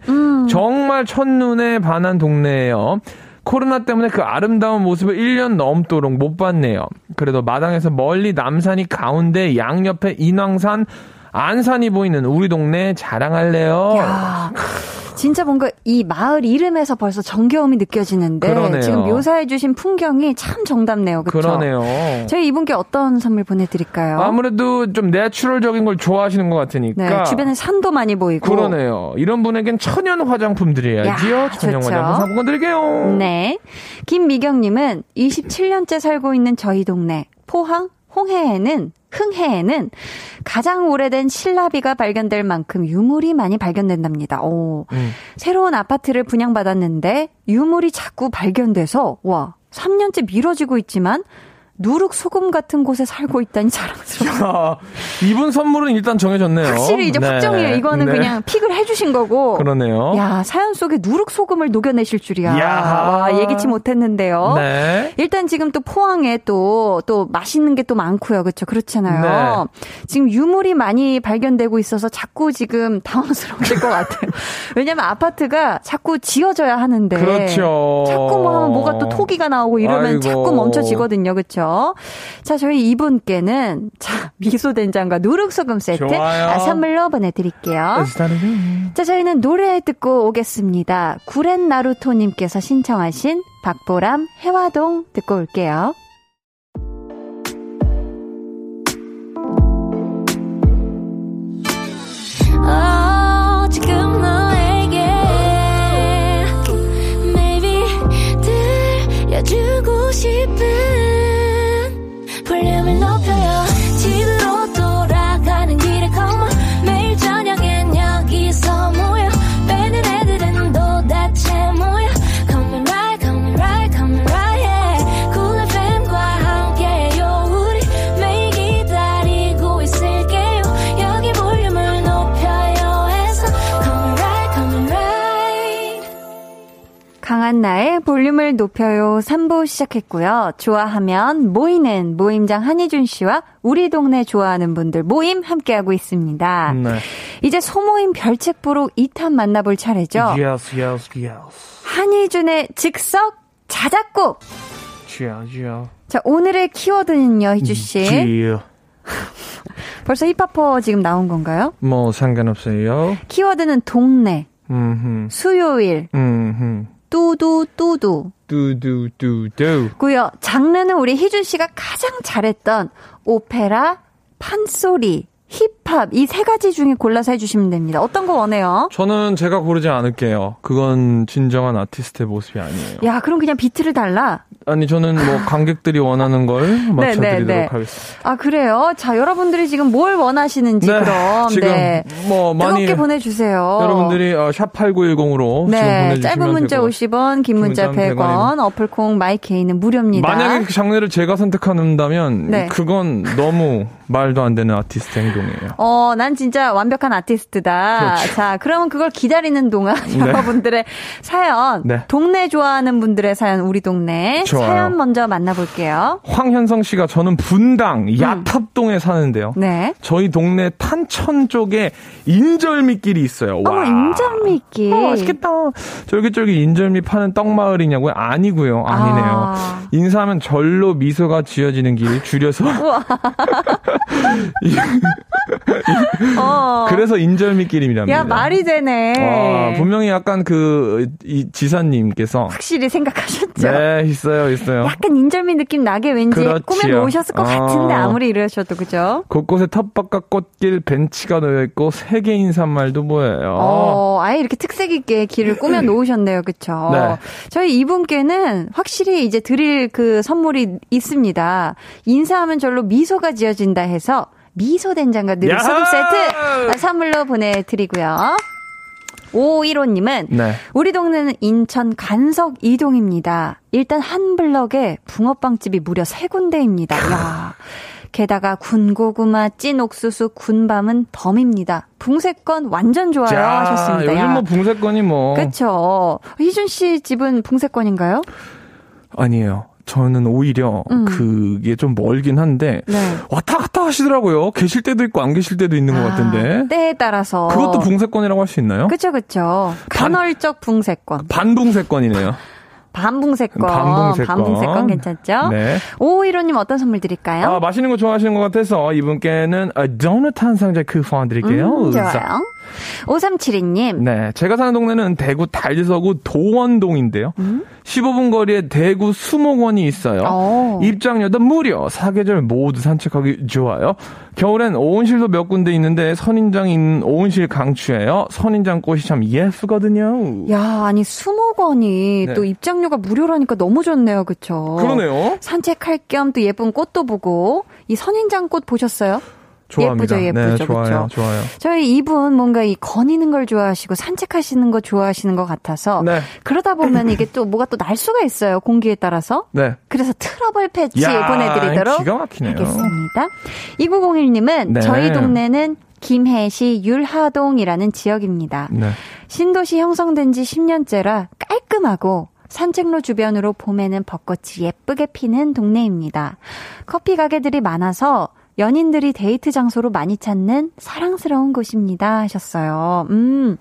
정말 첫눈에 반한 동네예요. 코로나 때문에 그 아름다운 모습을 1년 넘도록 못 봤네요. 그래도 마당에서 멀리 남산이 가운데 양옆에 인왕산, 안산이 보이는 우리 동네 자랑할래요. 야, 진짜 뭔가 이 마을 이름에서 벌써 정겨움이 느껴지는데 그러네요. 지금 묘사해주신 풍경이 참 정답네요. 그렇죠? 그러네요. 저희 이분께 어떤 선물 보내드릴까요? 아무래도 좀 내추럴적인 걸 좋아하시는 것 같으니까. 네, 주변에 산도 많이 보이고. 그러네요. 이런 분에겐 천연 화장품 드려야지요. 야, 천연 좋죠. 화장품 상품권 드릴게요. 네. 김미경님은 27년째 살고 있는 저희 동네 포항 홍해에는 흥해에는 가장 오래된 신라비가 발견될 만큼 유물이 많이 발견된답니다. 오. 음. 새로운 아파트를 분양받았는데 유물이 자꾸 발견돼서 와 3년째 미뤄지고 있지만 누룩 소금 같은 곳에 살고 있다니 자랑스러워. 야, 이분 선물은 일단 정해졌네요. 확실히 이제 네. 확정이에요. 이거는 네. 그냥 픽을 해주신 거고. 그러네요. 야 사연 속에 누룩 소금을 녹여내실 줄이야. 야. 와, 예기치 못했는데요. 네. 일단 지금 또 포항에 또, 또 맛있는 게 또 많고요. 그렇죠. 그렇잖아요. 네. 지금 유물이 많이 발견되고 있어서 자꾸 지금 당황스러우실 것 같아요. 왜냐면 아파트가 자꾸 지어져야 하는데. 그렇죠. 자꾸 뭐 하면 뭐가 또 토기가 나오고 이러면 아이고. 자꾸 멈춰지거든요. 그렇죠. 자, 저희 이분께는 자, 미소 된장과 누룩소금 세트. 아, 선물로 보내드릴게요. 자, 저희는 노래 듣고 오겠습니다. 구렛 나루토님께서 신청하신 박보람 해화동 듣고 올게요. 강한 나의 볼륨을 높여요 3부 시작했고요. 좋아하면 모이는 모임장 한희준 씨와 우리 동네 좋아하는 분들 모임 함께하고 있습니다. 네. 이제 소모임 별책부로 2탄 만나볼 차례죠. Yes, yes, yes. 한희준의 즉석 자작곡. Yes, yes. 자, 오늘의 키워드는요, 희주 씨. G. 벌써 힙합퍼 지금 나온 건가요? 뭐 상관없어요. 키워드는 동네, 음, 수요일, 음, 뚜두 뚜두. 뚜두두두. 고요. 장르는 우리 희준 씨가 가장 잘했던 오페라, 판소리, 힙 합 이 세 가지 중에 골라서 해주시면 됩니다. 어떤 거 원해요? 저는 제가 고르지 않을게요. 그건 진정한 아티스트의 모습이 아니에요. 야, 그럼 그냥 비트를 달라. 아니 저는 뭐 관객들이 원하는 걸 맞춰드리도록 네. 하겠습니다. 아, 그래요? 자, 여러분들이 지금 뭘 원하시는지 네, 그럼 지금 네. 뭐 많이 뜨겁게 보내주세요. 여러분들이 어, 샵 8910으로 지금 네, 보내주시면 짧은 문자 되고. 50원, 긴 문자 문자는 100원, 100원 어플콩 마이케이는 무료입니다. 만약에 그 장르를 제가 선택한다면 네. 그건 너무 말도 안 되는 아티스트 행동이에요. 어, 난 진짜 완벽한 아티스트다. 그렇죠. 자, 그러면 그걸 기다리는 동안 여러분들의 사연, 네. 동네 좋아하는 분들의 사연, 우리 동네 좋아요. 사연 먼저 만나볼게요. 황현성 씨가 저는 분당 야탑동에 사는데요. 음. 네. 저희 동네 탄천 쪽에 인절미길이 있어요. 와. 어머, 인절미길. 어, 맛있겠다. 쫄깃쫄깃 인절미 파는 떡마을이냐고요? 아니고요. 아니네요. 아. 인사하면 절로 미소가 지어지는 길 줄여서 어. 그래서 인절미끼림이랍니다. 야, 말이 되네. 와, 분명히 약간 그, 이 지사님께서. 확실히 생각하셨죠? 네, 있어요, 있어요. 약간 인절미 느낌 나게 왠지 그렇지요. 꾸며 놓으셨을 것 어. 같은데 아무리 이러셔도 그죠? 곳곳에 텃밭과 꽃길, 벤치가 놓여 있고, 세계 인사말도 보여요. 어, 아예 이렇게 특색 있게 길을 꾸며 놓으셨네요. 그쵸? 네. 저희 이분께는 확실히 이제 드릴 그 선물이 있습니다. 인사하면 절로 미소가 지어진다 해서 미소 된장과 누룩 야하! 소금 세트 선물로 보내드리고요. 5515님은 네. 우리 동네는 인천 간석 이동입니다. 일단 한 블럭에 붕어빵집이 무려 세 군데입니다. 야. 게다가 군고구마, 찐 옥수수, 군밤은 덤입니다. 붕세권 완전 좋아요 하셨습니다. 요즘 야. 뭐 붕세권이 뭐. 그쵸. 희준 씨 집은 붕세권인가요? 아니에요. 저는 오히려 음. 그게 좀 멀긴 한데 네. 왔다 갔다 하시더라고요. 계실 때도 있고 안 계실 때도 있는 것 같은데. 아, 때에 따라서. 그것도 붕세권이라고 할 수 있나요? 그쵸, 그쵸. 반- 간헐적 붕세권. 반붕세권이네요. 반붕세권. 반붕세권. 반붕세권 괜찮죠? 네. 오이로님 어떤 선물 드릴까요? 아, 맛있는 거 좋아하시는 것 같아서 이분께는 아, 도넛 한 상자 쿠폰 드릴게요. 음, 자, 좋아요. 5372님. 네, 제가 사는 동네는 대구 달서구 도원동인데요. 15분 거리에 대구 수목원이 있어요. 어. 입장료도 무료. 사계절 모두 산책하기 좋아요. 겨울엔 온실도 몇 군데 있는데 선인장 있는 온실 강추예요. 선인장 꽃이 참 예쁘거든요. 야, 아니, 수목원이 네. 또 입장료가 무료라니까 너무 좋네요. 그쵸? 그러네요. 산책할 겸 또 예쁜 꽃도 보고, 이 선인장 꽃 보셨어요? 좋아합니다. 예쁘죠, 네, 예쁘죠, 좋아요, 그쵸? 좋아요. 저희 이분 뭔가 이 거니는 걸 좋아하시고 산책하시는 거 좋아하시는 것 같아서 네. 그러다 보면 이게 또 뭐가 또 날 수가 있어요 공기에 따라서 네. 그래서 트러블 패치 야, 보내드리도록 기가 막히네요. 하겠습니다 2901님은 네. 저희 동네는 김해시 율하동이라는 지역입니다 네. 신도시 형성된 지 10년째라 깔끔하고 산책로 주변으로 봄에는 벚꽃이 예쁘게 피는 동네입니다. 커피 가게들이 많아서 연인들이 데이트 장소로 많이 찾는 사랑스러운 곳입니다. 하셨어요. 음.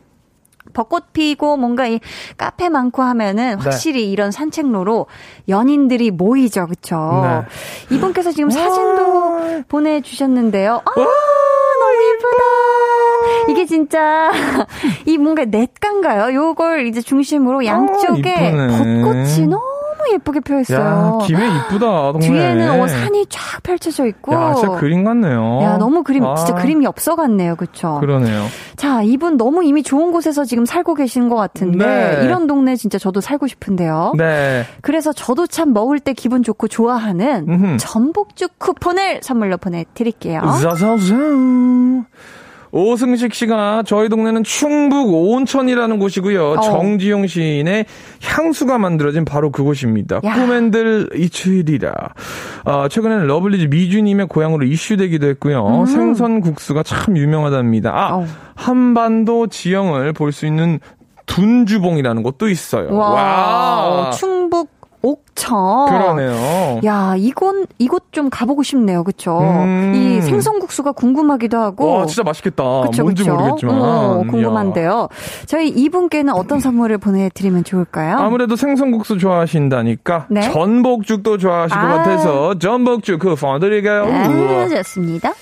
벚꽃 피고 뭔가 이 카페 많고 하면은 확실히 이런 산책로로 연인들이 모이죠. 그쵸? 네. 이분께서 지금 사진도 보내주셨는데요. 아, 너무 예쁘다. 이게 진짜 이 뭔가 넷간가요? 요걸 이제 중심으로 양쪽에 아, 이쁘네. 벚꽃이 너무 예쁘게 있어요. 김해 이쁘다, 동네. 뒤에는 어, 산이 쫙 펼쳐져 있고. 야, 진짜 그림 같네요. 야, 너무 그림, 아, 진짜 그림이 없어 같네요. 그쵸? 그러네요. 자, 이분 너무 이미 좋은 곳에서 지금 살고 계신 것 같은데, 네. 이런 동네 진짜 저도 살고 싶은데요. 네. 그래서 저도 참 먹을 때 기분 좋고 좋아하는 음흠. 전복죽 쿠폰을 선물로 보내 드릴게요. 자자자. 오승식 씨가 저희 동네는 충북 옥천이라는 곳이고요. 어. 정지용 시인의 향수가 만들어진 바로 그곳입니다. 야. 꿈엔들 이추일이라. 어, 최근에는 러블리즈 미주님의 고향으로 이슈되기도 했고요. 음. 생선 국수가 참 유명하답니다. 아, 어우. 한반도 지형을 볼 수 있는 둔주봉이라는 곳도 있어요. 와, 와. 어, 충북 옥천. 그러네요. 야, 이곳, 이곳 좀 가보고 싶네요. 그쵸? 음. 이 생선국수가 궁금하기도 하고. 와, 진짜 맛있겠다. 그쵸, 뭔지 그쵸? 모르겠지만. 어. 궁금한데요. 저희 이분께는 어떤 선물을 보내 드리면 좋을까요? 아무래도 생선국수 좋아하신다니까 네. 전복죽도 좋아하실 것 아. 같아서 전복죽 그 펀드릴게요. 아, 좋습니다.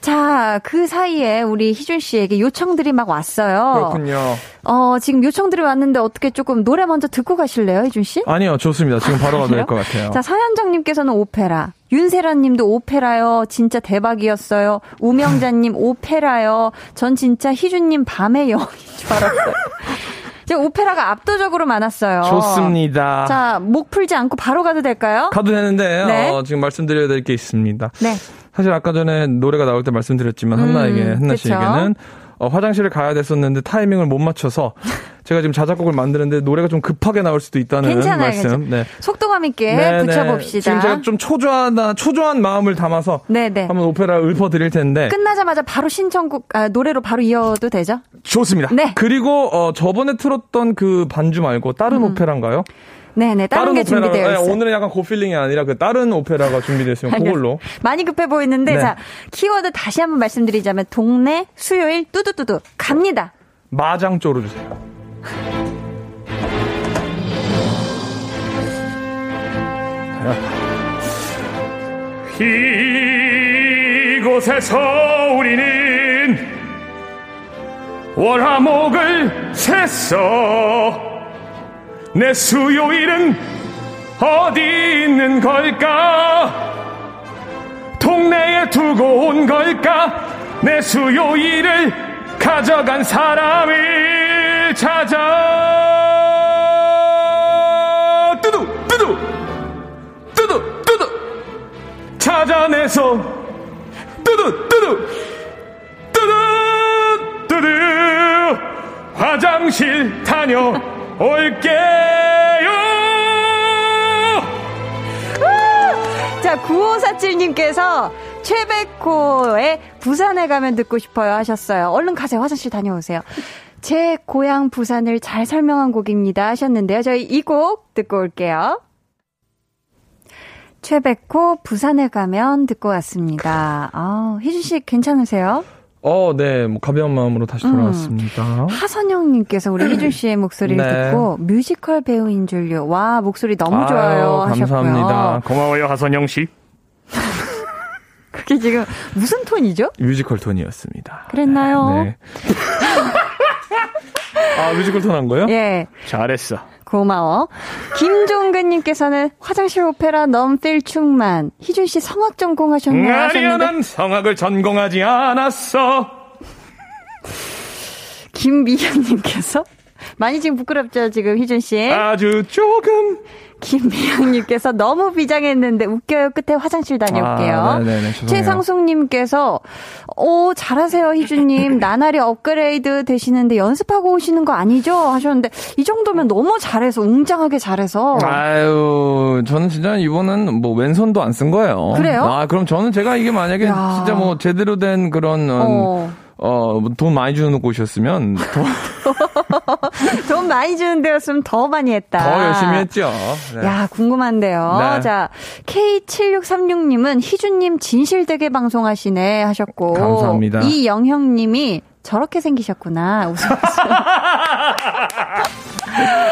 자, 그 사이에 우리 희준 씨에게 요청들이 막 왔어요. 그렇군요. 어, 지금 요청들이 왔는데 어떻게 조금 노래 먼저 듣고 가실래요, 희준 씨? 아니요, 좋습니다. 지금 바로 가도 될? 것 같아요. 자, 서현정님께서는 오페라. 윤세라님도 오페라요. 진짜 대박이었어요. 우명자님 오페라요. 전 진짜 희준님 밤의 여인인 줄 알았어요. 지금 오페라가 압도적으로 많았어요. 좋습니다. 자, 목 풀지 않고 바로 가도 될까요? 가도 되는데 네. 어, 지금 말씀드려야 될 게 있습니다. 네. 사실 아까 전에 노래가 나올 때 말씀드렸지만 한나에게 한나 음, 그쵸. 씨에게는 어, 화장실을 가야 됐었는데 타이밍을 못 맞춰서 제가 지금 자작곡을 만드는데 노래가 좀 급하게 나올 수도 있다는 괜찮아요, 말씀. 괜찮아요. 네. 속도감 있게 네, 네. 붙여봅시다. 지금 제가 좀 초조하다, 초조한 마음을 담아서 네네. 한번 오페라 읊어드릴 텐데. 끝나자마자 바로 신청곡, 아, 노래로 바로 이어도 되죠? 좋습니다. 네. 그리고 어, 저번에 틀었던 그 반주 말고 다른 오페라인가요? 네네, 다른, 게 준비되어 네, 있어요. 오늘은 약간 그 필링이 아니라 그 다른 오페라가 준비되어 있으면 그걸로. 많이 급해 보이는데, 네. 자, 키워드 다시 한번 말씀드리자면, 동네, 수요일, 뚜두뚜두, 갑니다. 마장 쪼로 주세요. 이곳에서 우리는 월화목을 셌어 내 수요일은 어디 있는 걸까? 동네에 두고 온 걸까? 내 수요일을 가져간 사람을 찾아. 뚜두 뚜두 뚜두 뚜두. 찾아내서 뚜두 뚜두 뚜두 뚜두. 화장실 다녀 올게요 자, 9547님께서 최백호의 부산에 가면 듣고 싶어요 하셨어요. 얼른 가세요. 화장실 다녀오세요. 제 고향 부산을 잘 설명한 곡입니다 하셨는데요. 저희 이 곡 듣고 올게요. 최백호 부산에 가면 듣고 왔습니다. 아, 희준 씨 괜찮으세요? 어, 네, 뭐 가벼운 마음으로 다시 돌아왔습니다. 하선영 님께서 우리 희준 씨의 목소리를 네. 듣고 뮤지컬 배우인 줄요. 와 목소리 너무 좋아요 아유, 하셨고요. 감사합니다. 고마워요, 하선영 씨. 그게 지금 무슨 톤이죠? 뮤지컬 톤이었습니다. 그랬나요? 네. 아, 뮤지컬 톤 한 거요? 예. 잘했어. 고마워. 김종근님께서는 화장실 오페라 넘 feel 충만. 희준 씨 성악 전공하셨나요? 하셨는데 난 성악을 전공하지 않았어. 김미영님께서 많이 지금 부끄럽죠 지금 희준 씨. 아주 조금. 김미영님께서 너무 비장했는데 웃겨요. 끝에 화장실 다녀올게요. 아, 네네네, 죄송해요. 최상숙님께서 오 잘하세요 희준님 나날이 업그레이드 되시는데 연습하고 오시는 거 아니죠? 하셨는데 이 정도면 너무 잘해서 웅장하게 잘해서 아유, 저는 진짜 이번은 뭐 왼손도 안 쓴 거예요. 그래요? 아, 그럼 저는 제가 이게 만약에 야. 진짜 뭐 제대로 된 그런, 음, 어, 어, 뭐돈 많이 주는 곳이었으면 더, 돈 많이 주는 데였으면 더 많이 했다. 더 열심히 했죠. 네. 야, 궁금한데요. 네. 자, K7636님은 희준님 진실되게 방송하시네 하셨고. 감사합니다. 이영형님이 저렇게 생기셨구나. 웃으면서.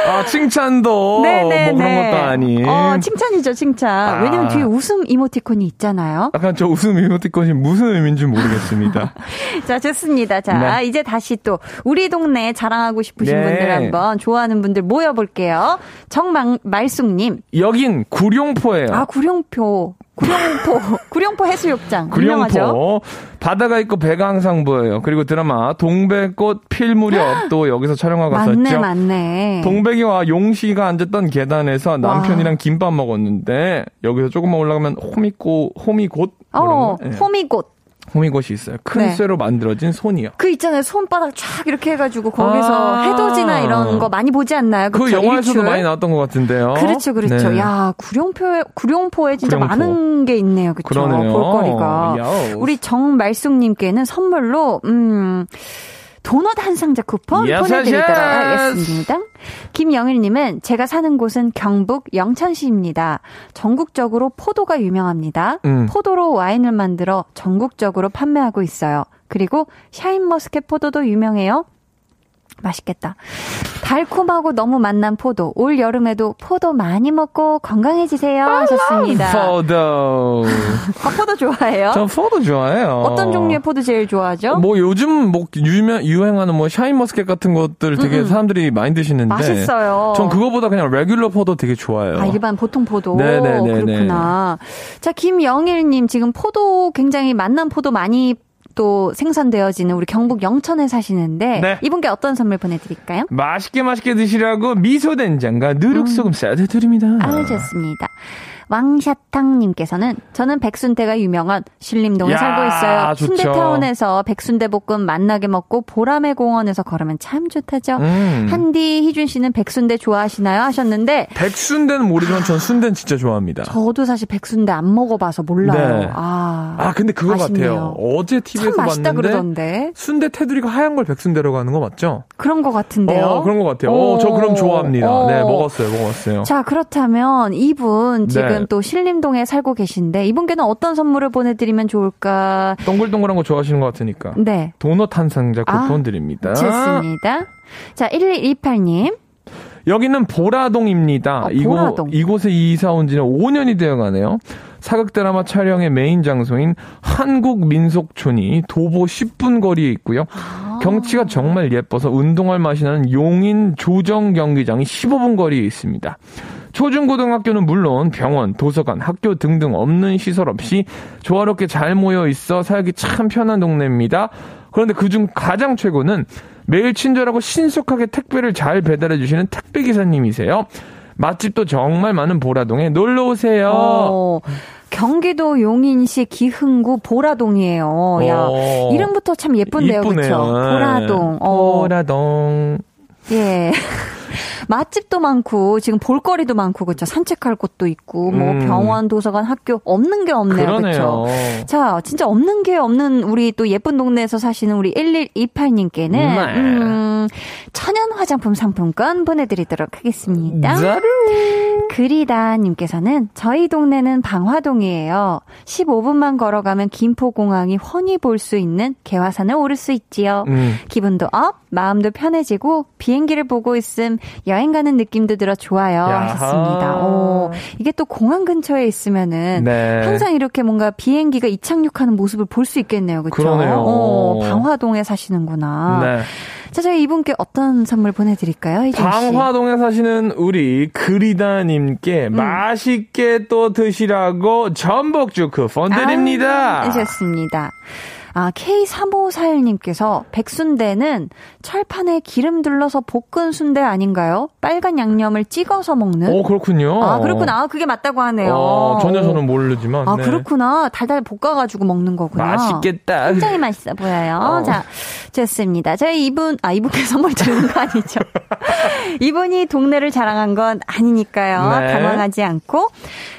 아, 칭찬도 네네네. 뭐 그런 것도 아닌. 어, 칭찬이죠, 칭찬. 아. 왜냐면 뒤에 웃음 이모티콘이 있잖아요. 약간 저 웃음 이모티콘이 무슨 의미인지 모르겠습니다. 자, 좋습니다. 자, 네. 이제 다시 또 우리 동네 자랑하고 싶으신 네. 분들 한번 좋아하는 분들 모여 볼게요. 정말숙님. 여긴 구룡포예요. 아, 구룡포. 구룡포. 구룡포 해수욕장. 유명하죠? 구룡포 바다가 있고 배가 항상 보여요. 그리고 드라마 동백꽃 필 무렵 또 여기서 촬영하고 맞네, 갔었죠. 맞네. 동백이와 용씨가 앉았던 계단에서 남편이랑 김밥 먹었는데 여기서 조금만 올라가면 호미꽃 호미곶 어? 네. 호미곶. 호미곶이 있어요. 큰 네. 쇠로 만들어진 손이요. 그 있잖아요. 손바닥 쫙 이렇게 해가지고 거기서 아. 해돋이나 이런 거 많이 보지 않나요? 그 그쵸? 영화에서도? 많이 나왔던 것 같은데요. 그렇죠, 그렇죠. 네. 야, 구룡포에, 구룡포에 진짜 구룡포. 많은 게 있네요. 그쵸. 그러네요. 볼거리가. 야오. 우리 정말숙님께는 선물로, 음, 도넛 한 상자 쿠폰 보내드리도록. 하겠습니다. 김영일님은 제가 사는 곳은 경북 영천시입니다. 전국적으로 포도가 유명합니다. 음. 포도로 와인을 만들어 전국적으로 판매하고 있어요. 그리고 샤인머스켓 포도도 유명해요. 맛있겠다. 달콤하고 너무 맛난 포도. 올 여름에도 포도 많이 먹고 건강해지세요. 하셨습니다. 포도. 아, 포도 좋아해요? 저 포도 좋아해요. 어떤 종류의 포도 제일 좋아하죠? 뭐 요즘 뭐 유명 유행하는 뭐 샤인머스켓 같은 것들 되게 사람들이 많이 드시는데 맛있어요. 전 그거보다 그냥 regular 포도 되게 좋아해요. 아, 일반 보통 포도. 네네네네. 그렇구나. 자, 김영일님, 지금 포도 굉장히 맛난 포도 많이 또 생산되어지는 우리 경북 영천에 사시는데 네. 이분께 어떤 선물 보내드릴까요? 맛있게 맛있게 드시라고 미소 된장과 누룩소금 싸드 드립니다. 음. 아유, 좋습니다. 왕샤탕님께서는 저는 백순대가 유명한 신림동에 야, 살고 있어요. 좋죠. 순대타운에서 백순대 볶음 맛나게 먹고 보라매 공원에서 걸으면 참 좋다죠. 음. 한디 희준 씨는 백순대 좋아하시나요? 하셨는데 백순대는 모르지만 전 순대는 진짜 좋아합니다. 저도 사실 백순대 안 먹어봐서 몰라요. 네. 아, 아 근데 그거 아쉽네요. 같아요. 어제 참 TV에서 맛있다 봤는데 그러던데 순대 테두리가 하얀 걸 백순대라고 하는 거 맞죠? 그런 것 같은데요. 어, 그런 것 같아요. 어, 저 그럼 좋아합니다. 어. 네, 먹었어요, 먹었어요. 자, 그렇다면 이분 지금 네. 또 신림동에 살고 계신데 이분께는 어떤 선물을 보내드리면 좋을까? 동글동글한 거 좋아하시는 것 같으니까. 네. 도넛 한 상자 쿠폰 아, 드립니다. 좋습니다. 자, 1128님. 여기는 보라동입니다. 어, 이곳, 보라동. 이곳에 이사 온 지는 5년이 되어 가네요. 사극 드라마 촬영의 메인 장소인 한국민속촌이 도보 10분 거리에 있고요. 경치가 정말 예뻐서 운동할 맛이 나는 용인 조정 경기장이 15분 거리에 있습니다. 초중고등학교는 물론 병원, 도서관, 학교 등등 없는 시설 없이 조화롭게 잘 모여 있어 살기 참 편한 동네입니다. 그런데 그중 가장 최고는 매일 친절하고 신속하게 택배를 잘 배달해 주시는 택배 기사님이세요. 맛집도 정말 많은 보라동에 놀러 오세요. 어, 경기도 용인시 기흥구 보라동이에요. 야, 어. 이름부터 참 예쁜데요. 그렇죠? 보라동. 어, 보라동. 예. 맛집도 많고 지금 볼거리도 많고 그렇죠. 산책할 곳도 있고 뭐 음. 병원, 도서관, 학교 없는 게 없네요. 그렇죠. 자, 진짜 없는 게 없는 우리 또 예쁜 동네에서 사시는 우리 1128님께는 네. 음, 천연 화장품 상품권 보내드리도록 하겠습니다. 자루. 그리다님께서는 저희 동네는 방화동이에요. 15분만 걸어가면 김포공항이 훤히 볼 수 있는 개화산을 오를 수 있지요. 음. 기분도 up, 마음도 편해지고 비행기를 보고 있음 여행 가는 느낌도 들어 좋아요 야하. 하셨습니다. 오, 이게 또 공항 근처에 있으면은 네. 항상 이렇게 뭔가 비행기가 이착륙하는 모습을 볼 수 있겠네요. 그렇죠? 방화동에 사시는구나. 네. 자, 저희 이분께 어떤 선물 보내드릴까요? 방화동에 사시는 우리 그리다님께 음. 맛있게 또 드시라고 전복죽 쿠폰 드립니다. 아, 좋습니다. 아, K3541님께서 백순대는 철판에 기름 둘러서 볶은 순대 아닌가요? 빨간 양념을 찍어서 먹는? 오, 그렇군요. 아, 그렇구나. 아, 그게 맞다고 하네요. 어, 전혀 저는 모르지만. 아, 네. 그렇구나. 달달 볶아가지고 먹는 거구나. 맛있겠다. 굉장히 맛있어 보여요. 어. 자, 좋습니다. 저희 이분, 아, 이분께 선물 드리는 거 아니죠? 이분이 동네를 자랑한 건 아니니까요. 네. 당황하지 않고.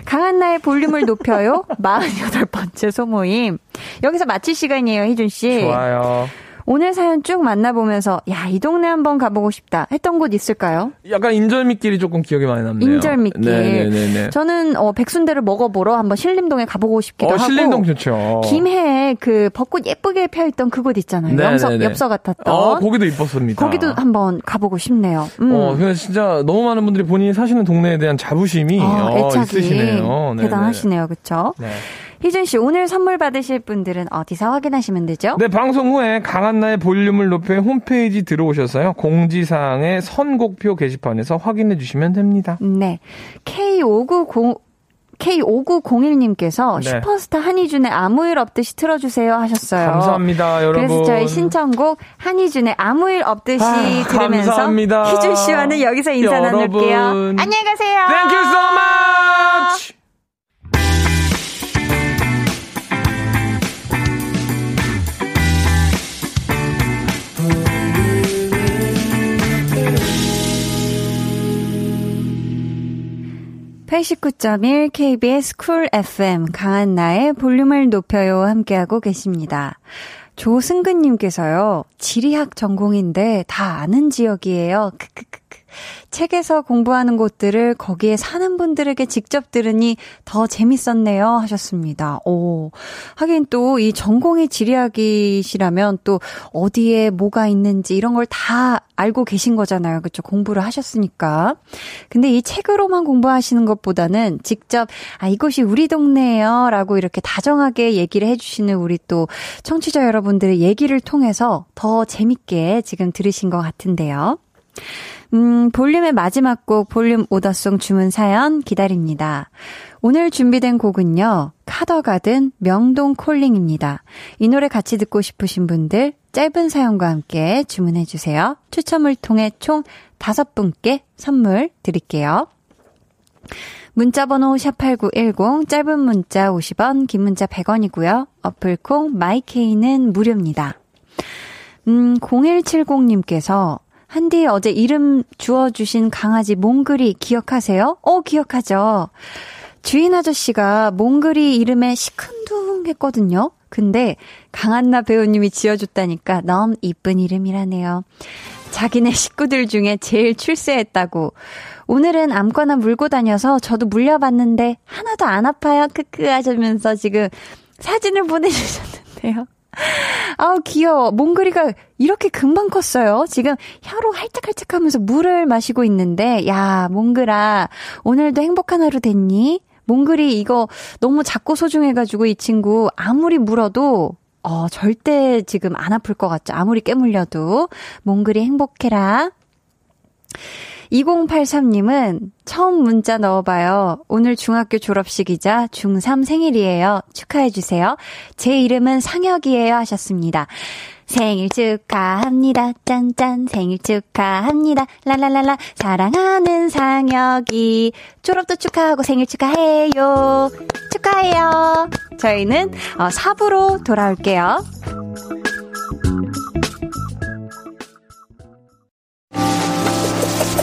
강한 나의 볼륨을 높여요. 48번째 소모임. 여기서 마칠 시간이 에요, 희준 씨. 좋아요. 오늘 사연 쭉 만나보면서, 야, 이 동네 한번 가보고 싶다 했던 곳 있을까요? 약간 인절미끼리 조금 기억이 많이 남네요. 인절미길. 네네네. 저는 어, 백순대를 먹어보러 한번 신림동에 가보고 싶기도 어, 하고. 신림동 좋죠. 김해에 그 벚꽃 예쁘게 펴있던 그곳 있잖아요. 네네네. 엽서, 엽서 같았던. 어, 거기도 이뻤습니다. 거기도 한번 가보고 싶네요. 음. 어, 근데 진짜 너무 많은 분들이 본인이 사시는 동네에 대한 자부심이 어, 어, 애착이 있으시네요. 대단하시네요. 그쵸? 네. 희준 씨, 오늘 선물 받으실 분들은 어디서 확인하시면 되죠? 네, 방송 후에 강한나의 볼륨을 높여 홈페이지 들어오셔서요. 공지사항의 선곡표 게시판에서 확인해 주시면 됩니다. 네. K590, K5901님께서 네. 슈퍼스타 한희준의 아무 일 없듯이 틀어주세요 하셨어요. 감사합니다, 여러분. 그래서 저희 신청곡 한희준의 아무 일 없듯이 아, 들으면서 감사합니다. 희준 씨와는 여기서 인사 여러분. 나눌게요. 안녕히 가세요. Thank you so much! 89.1 KBS 쿨 FM 강한나의 볼륨을 높여요 함께하고 계십니다. 조승근님께서요, 지리학 전공인데 다 아는 지역이에요. 크크크크. 책에서 공부하는 곳들을 거기에 사는 분들에게 직접 들으니 더 재밌었네요. 하셨습니다. 오. 하긴 또 이 전공이 지리학이시라면 또 어디에 뭐가 있는지 이런 걸 다 알고 계신 거잖아요. 그쵸? 공부를 하셨으니까. 근데 이 책으로만 공부하시는 것보다는 직접, 아, 이곳이 우리 동네예요. 라고 이렇게 다정하게 얘기를 해 주시는 우리 또 청취자 여러분들의 얘기를 통해서 더 재밌게 지금 들으신 것 같은데요. 음, 볼륨의 마지막 곡 볼륨 오더송 주문 사연 기다립니다. 오늘 준비된 곡은요. 카더가든 명동 콜링입니다. 이 노래 같이 듣고 싶으신 분들 짧은 사연과 함께 주문해 주세요. 추첨을 통해 총 다섯 분께 선물 드릴게요. 문자번호 샵8910 짧은 문자 50원 긴 문자 100원이고요. 어플콩 마이케이는 무료입니다. 음, 0170님께서 한디 어제 이름 주어주신 강아지 몽글이 기억하세요? 어, 기억하죠. 주인 아저씨가 몽글이 이름에 시큰둥했거든요. 근데 강한나 배우님이 지어줬다니까 너무 이쁜 이름이라네요. 자기네 식구들 중에 제일 출세했다고. 오늘은 아무거나 물고 다녀서 저도 물려봤는데 하나도 안 아파요. 크크 하시면서 지금 사진을 보내주셨는데요. 아우 귀여워. 몽글이가 이렇게 금방 컸어요. 지금 혀로 할짝할짝 하면서 물을 마시고 있는데 야 몽글아 오늘도 행복한 하루 됐니? 몽글이 이거 너무 작고 소중해가지고 이 친구 아무리 물어도 어, 절대 지금 안 아플 것 같죠. 아무리 깨물려도. 몽글이 행복해라. 2083님은 처음 문자 넣어봐요. 오늘 중학교 졸업식이자 중3 생일이에요. 축하해주세요. 제 이름은 상혁이에요. 하셨습니다. 생일 축하합니다. 짠짠 생일 축하합니다. 랄랄랄라 사랑하는 상혁이 졸업도 축하하고 생일 축하해요. 축하해요. 저희는 어, 4부로 돌아올게요.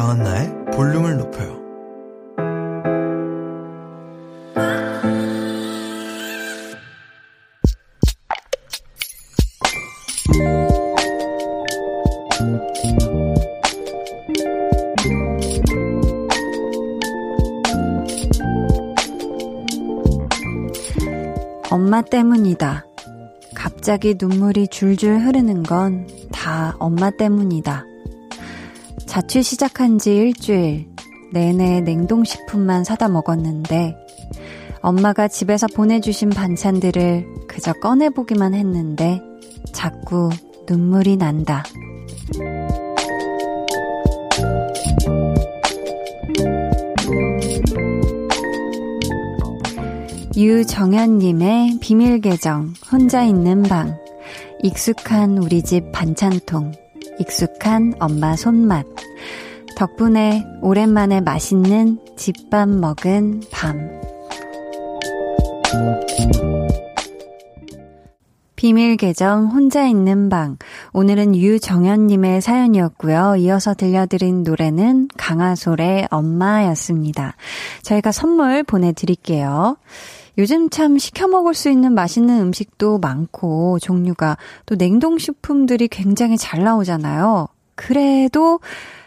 강한나의 볼륨을 높여요. 엄마 때문이다. 갑자기 눈물이 줄줄 흐르는 건 다 엄마 때문이다. 자취 시작한 지 일주일 내내 냉동식품만 사다 먹었는데 엄마가 집에서 보내주신 반찬들을 그저 꺼내보기만 했는데 자꾸 눈물이 난다. 유정현님의 비밀 계정, 혼자 있는 방. 익숙한 우리 집 반찬통, 익숙한 엄마 손맛. 덕분에 오랜만에 맛있는 집밥 먹은 밤. 비밀 계정 혼자 있는 방. 오늘은 유정현님의 사연이었고요. 이어서 들려드린 노래는 강하솔의 엄마였습니다. 저희가 선물 보내드릴게요. 요즘 참 시켜 먹을 수 있는 맛있는 음식도 많고 종류가 또 냉동식품들이 굉장히 잘 나오잖아요. 그래도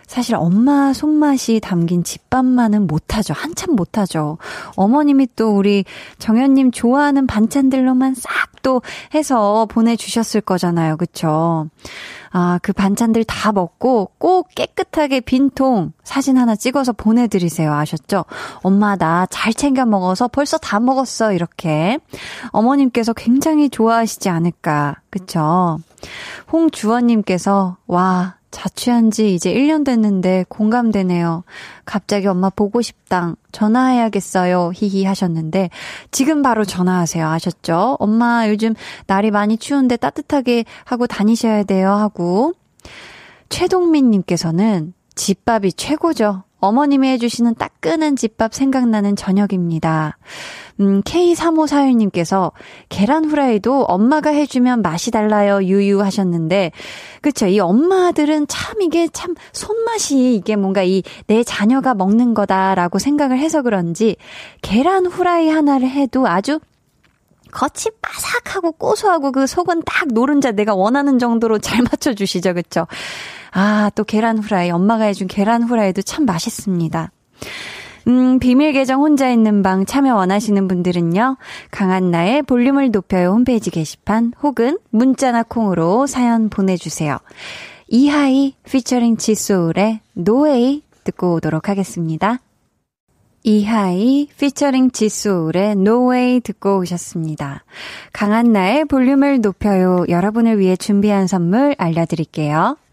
사실 엄마 손맛이 담긴 집밥만은 못하죠. 한참 못하죠. 어머님이 또 우리 정현님 좋아하는 반찬들로만 싹 또 해서 보내주셨을 거잖아요. 그쵸? 아, 그 반찬들 다 먹고 꼭 깨끗하게 빈통 사진 하나 찍어서 보내드리세요. 아셨죠? 엄마, 나 잘 챙겨 먹어서 벌써 다 먹었어. 이렇게. 어머님께서 굉장히 좋아하시지 않을까. 그쵸? 홍주원님께서, 와, 자취한 지 이제 1년 됐는데 공감되네요. 갑자기 엄마 보고 싶당. 전화해야겠어요. 히히 하셨는데 지금 바로 전화하세요. 아셨죠? 엄마 요즘 날이 많이 추운데 따뜻하게 하고 다니셔야 돼요. 하고 최동민 님께서는 집밥이 최고죠. 어머님이 해주시는 따끈한 집밥 생각나는 저녁입니다. 음, K3541님께서 계란 후라이도 엄마가 해주면 맛이 달라요, 유유 하셨는데, 그쵸. 이 엄마들은 참 이게 참 손맛이 이게 뭔가 이 내 자녀가 먹는 거다라고 생각을 해서 그런지, 계란 후라이 하나를 해도 아주 겉이 바삭하고 고소하고 그 속은 딱 노른자 내가 원하는 정도로 잘 맞춰주시죠, 그쵸? 아, 또 계란 후라이. 엄마가 해준 계란 후라이도 참 맛있습니다. 음, 비밀 계정 혼자 있는 방 참여 원하시는 분들은요, 강한나의 볼륨을 높여요 홈페이지 게시판 혹은 문자나 콩으로 사연 보내주세요. 이하이 피처링 지소울의 No Way 듣고 오도록 하겠습니다. 이하이 피처링 지소울의 No Way 듣고 오셨습니다. 강한나의 볼륨을 높여요 여러분을 위해 준비한 선물 알려드릴게요.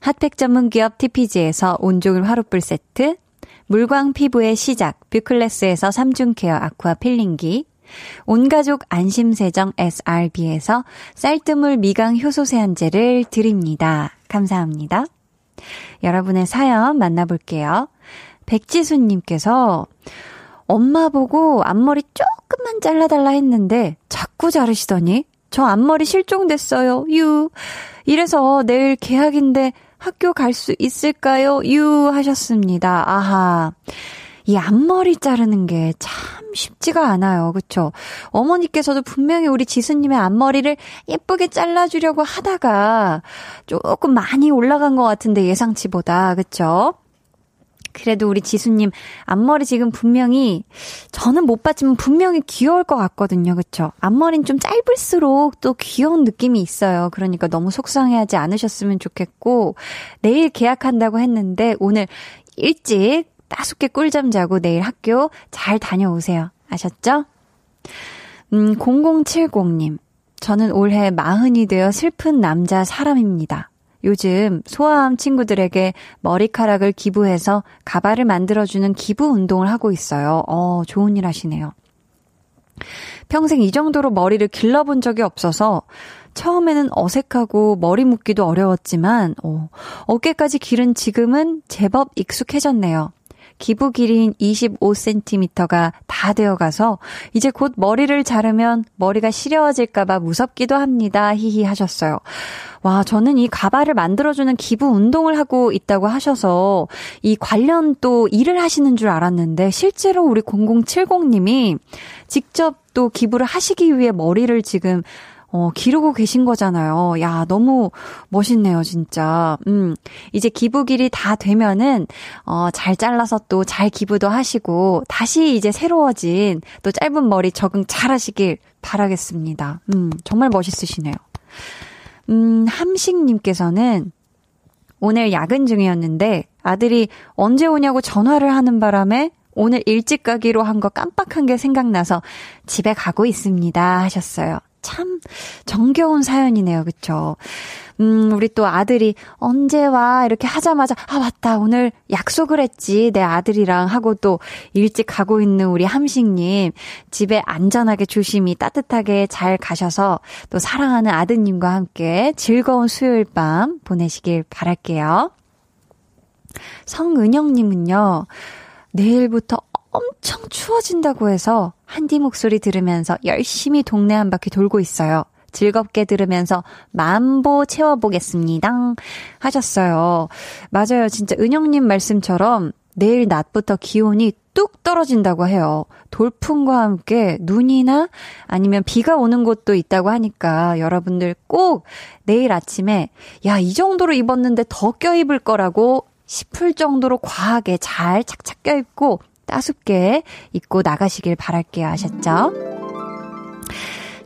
핫팩 전문 기업 TPG에서 온종일 화롯불 세트, 물광 피부의 시작 뷰클래스에서 3중 care aqua peeling기, 온가족 안심세정 SRB에서 쌀뜨물 미강 효소 세안제를 드립니다. 감사합니다. 여러분의 사연 만나볼게요. 백지수님께서 엄마 보고 앞머리 조금만 잘라달라 했는데 자꾸 자르시더니 저 앞머리 실종됐어요. 유. 이래서 내일 개학인데 학교 갈 수 있을까요? 유 하셨습니다. 아하. 이 앞머리 자르는 게 참 쉽지가 않아요. 그쵸? 어머니께서도 분명히 우리 지수님의 앞머리를 예쁘게 잘라주려고 하다가 조금 많이 올라간 것 같은데 예상치보다. 그쵸? 그래도 우리 지수님 앞머리 지금 분명히 저는 못 봤지만 분명히 귀여울 것 같거든요. 그쵸? 앞머리는 좀 짧을수록 또 귀여운 느낌이 있어요. 그러니까 너무 속상해하지 않으셨으면 좋겠고 내일 계약한다고 했는데 오늘 일찍 따숩게 꿀잠 자고 내일 학교 잘 다녀오세요. 아셨죠? 음, 0070님. 저는 올해 마흔이 되어 슬픈 남자 사람입니다. 요즘 소아암 친구들에게 머리카락을 기부해서 가발을 만들어주는 기부 운동을 하고 있어요. 어, 좋은 일 하시네요. 평생 이 정도로 머리를 길러본 적이 없어서 처음에는 어색하고 머리 묶기도 어려웠지만, 어, 어깨까지 기른 지금은 제법 익숙해졌네요. 기부 길이인 25cm가 다 되어가서 이제 곧 머리를 자르면 머리가 시려워질까봐 무섭기도 합니다. 히히 하셨어요. 와, 저는 이 가발을 만들어주는 기부 운동을 하고 있다고 하셔서 이 관련 또 일을 하시는 줄 알았는데 실제로 우리 0070님이 직접 또 기부를 하시기 위해 머리를 지금 어, 기르고 계신 거잖아요. 야, 너무 멋있네요, 진짜. 음, 이제 기부길이 다 되면은, 어, 잘 잘라서 또 잘 기부도 하시고, 다시 이제 새로워진 또 짧은 머리 적응 잘 하시길 바라겠습니다. 음, 정말 멋있으시네요. 음, 함식님께서는 오늘 야근 중이었는데 아들이 언제 오냐고 전화를 하는 바람에 오늘 일찍 가기로 한 거 깜빡한 게 생각나서 집에 가고 있습니다 하셨어요. 참 정겨운 사연이네요. 그쵸? 음, 우리 또 아들이 언제 와? 이렇게 하자마자, 아, 맞다. 오늘 약속을 했지. 내 아들이랑 하고 또 일찍 가고 있는 우리 함식님. 집에 안전하게 조심히 따뜻하게 잘 가셔서 또 사랑하는 아드님과 함께 즐거운 수요일 밤 보내시길 바랄게요. 성은영님은요, 내일부터 엄청 추워진다고 해서 한디 목소리 들으면서 열심히 동네 한 바퀴 돌고 있어요. 즐겁게 들으면서 만보 채워보겠습니다. 하셨어요. 맞아요. 진짜 은영님 말씀처럼 내일 낮부터 기온이 뚝 떨어진다고 해요. 돌풍과 함께 눈이나 아니면 비가 오는 곳도 있다고 하니까 여러분들 꼭 내일 아침에 야, 이 정도로 입었는데 더 껴입을 거라고 싶을 정도로 과하게 잘 착착 껴입고 따숩게 입고 나가시길 바랄게요. 아셨죠?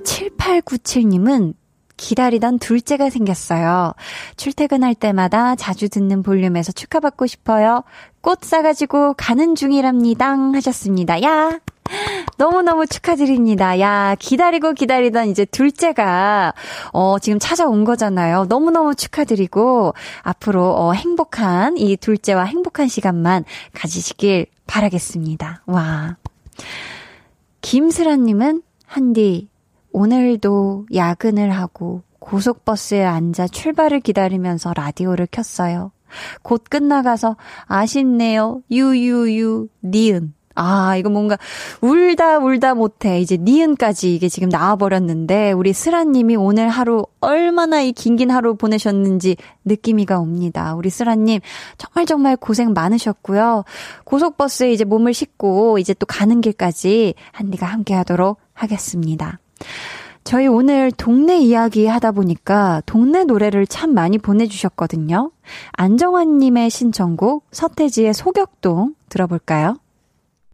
7897님은 기다리던 둘째가 생겼어요. 출퇴근할 때마다 자주 듣는 볼륨에서 축하받고 싶어요. 꽃 싸가지고 가는 중이랍니다. 하셨습니다. 야! 너무너무 축하드립니다. 야, 기다리고 기다리던 이제 둘째가, 어, 지금 찾아온 거잖아요. 너무너무 축하드리고, 앞으로, 어, 행복한, 이 둘째와 행복한 시간만 가지시길 바라겠습니다. 와. 김슬아님은, 한디, 오늘도 야근을 하고 고속버스에 앉아 출발을 기다리면서 라디오를 켰어요. 곧 끝나가서 아쉽네요. 유유유 니은. 아, 이거 뭔가 울다 울다 못해. 이제 니은까지 이게 지금 나와버렸는데 우리 슬아님이 오늘 하루 얼마나 이 긴긴 하루 보내셨는지 느낌이가 옵니다. 우리 슬아님 정말 정말 고생 많으셨고요. 고속버스에 이제 몸을 싣고 이제 또 가는 길까지 한디가 함께 하도록 하겠습니다. 저희 오늘 동네 이야기 하다 보니까 동네 노래를 참 많이 보내주셨거든요. 안정환님의 신청곡 서태지의 소격동 들어볼까요?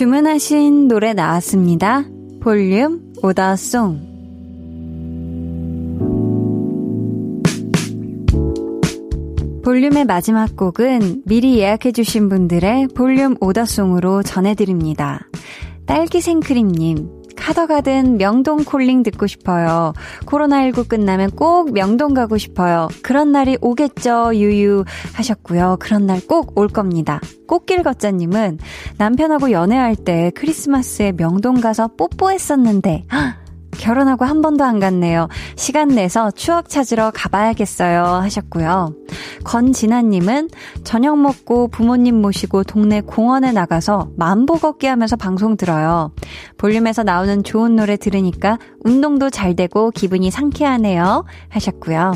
주문하신 노래 나왔습니다. 볼륨 오더송. 볼륨의 마지막 곡은 미리 예약해주신 분들의 볼륨 오더송으로 전해드립니다. 딸기 생크림님, 카더가든 명동 콜링 듣고 싶어요. 코로나19 끝나면 꼭 명동 가고 싶어요. 그런 날이 오겠죠, 유유 하셨고요. 그런 날 꼭 올 겁니다. 꽃길 걷자님은 남편하고 연애할 때 크리스마스에 명동 가서 뽀뽀했었는데, 결혼하고 한 번도 안 갔네요. 시간 내서 추억 찾으러 가봐야겠어요. 하셨고요. 권진아님은 저녁 먹고 부모님 모시고 동네 공원에 나가서 만보 걷기 하면서 방송 들어요. 볼륨에서 나오는 좋은 노래 들으니까 운동도 잘 되고 기분이 상쾌하네요. 하셨고요.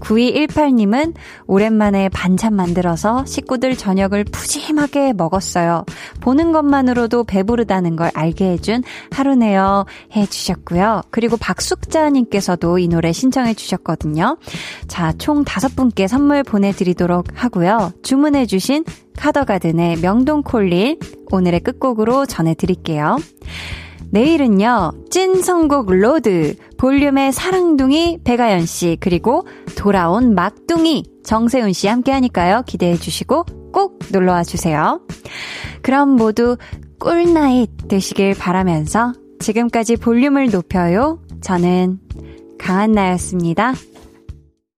9218님은 오랜만에 반찬 만들어서 식구들 저녁을 푸짐하게 먹었어요. 보는 것만으로도 배부르다는 걸 알게 해준 하루네요. 해주셨고요. 그리고 박숙자님께서도 이 노래 신청해 주셨거든요. 자, 총 다섯 분께 선물 보내드리도록 하고요. 주문해 주신 카더가든의 명동콜링 오늘의 끝곡으로 전해드릴게요. 내일은요, 찐 선곡 road, 볼륨의 사랑둥이 배가연 씨, 그리고 돌아온 막둥이 정세훈 씨 함께 하니까요. 기대해 주시고 꼭 놀러 와 주세요. 그럼 모두 꿀나잇 되시길 바라면서 지금까지 볼륨을 높여요. 저는 강한나였습니다.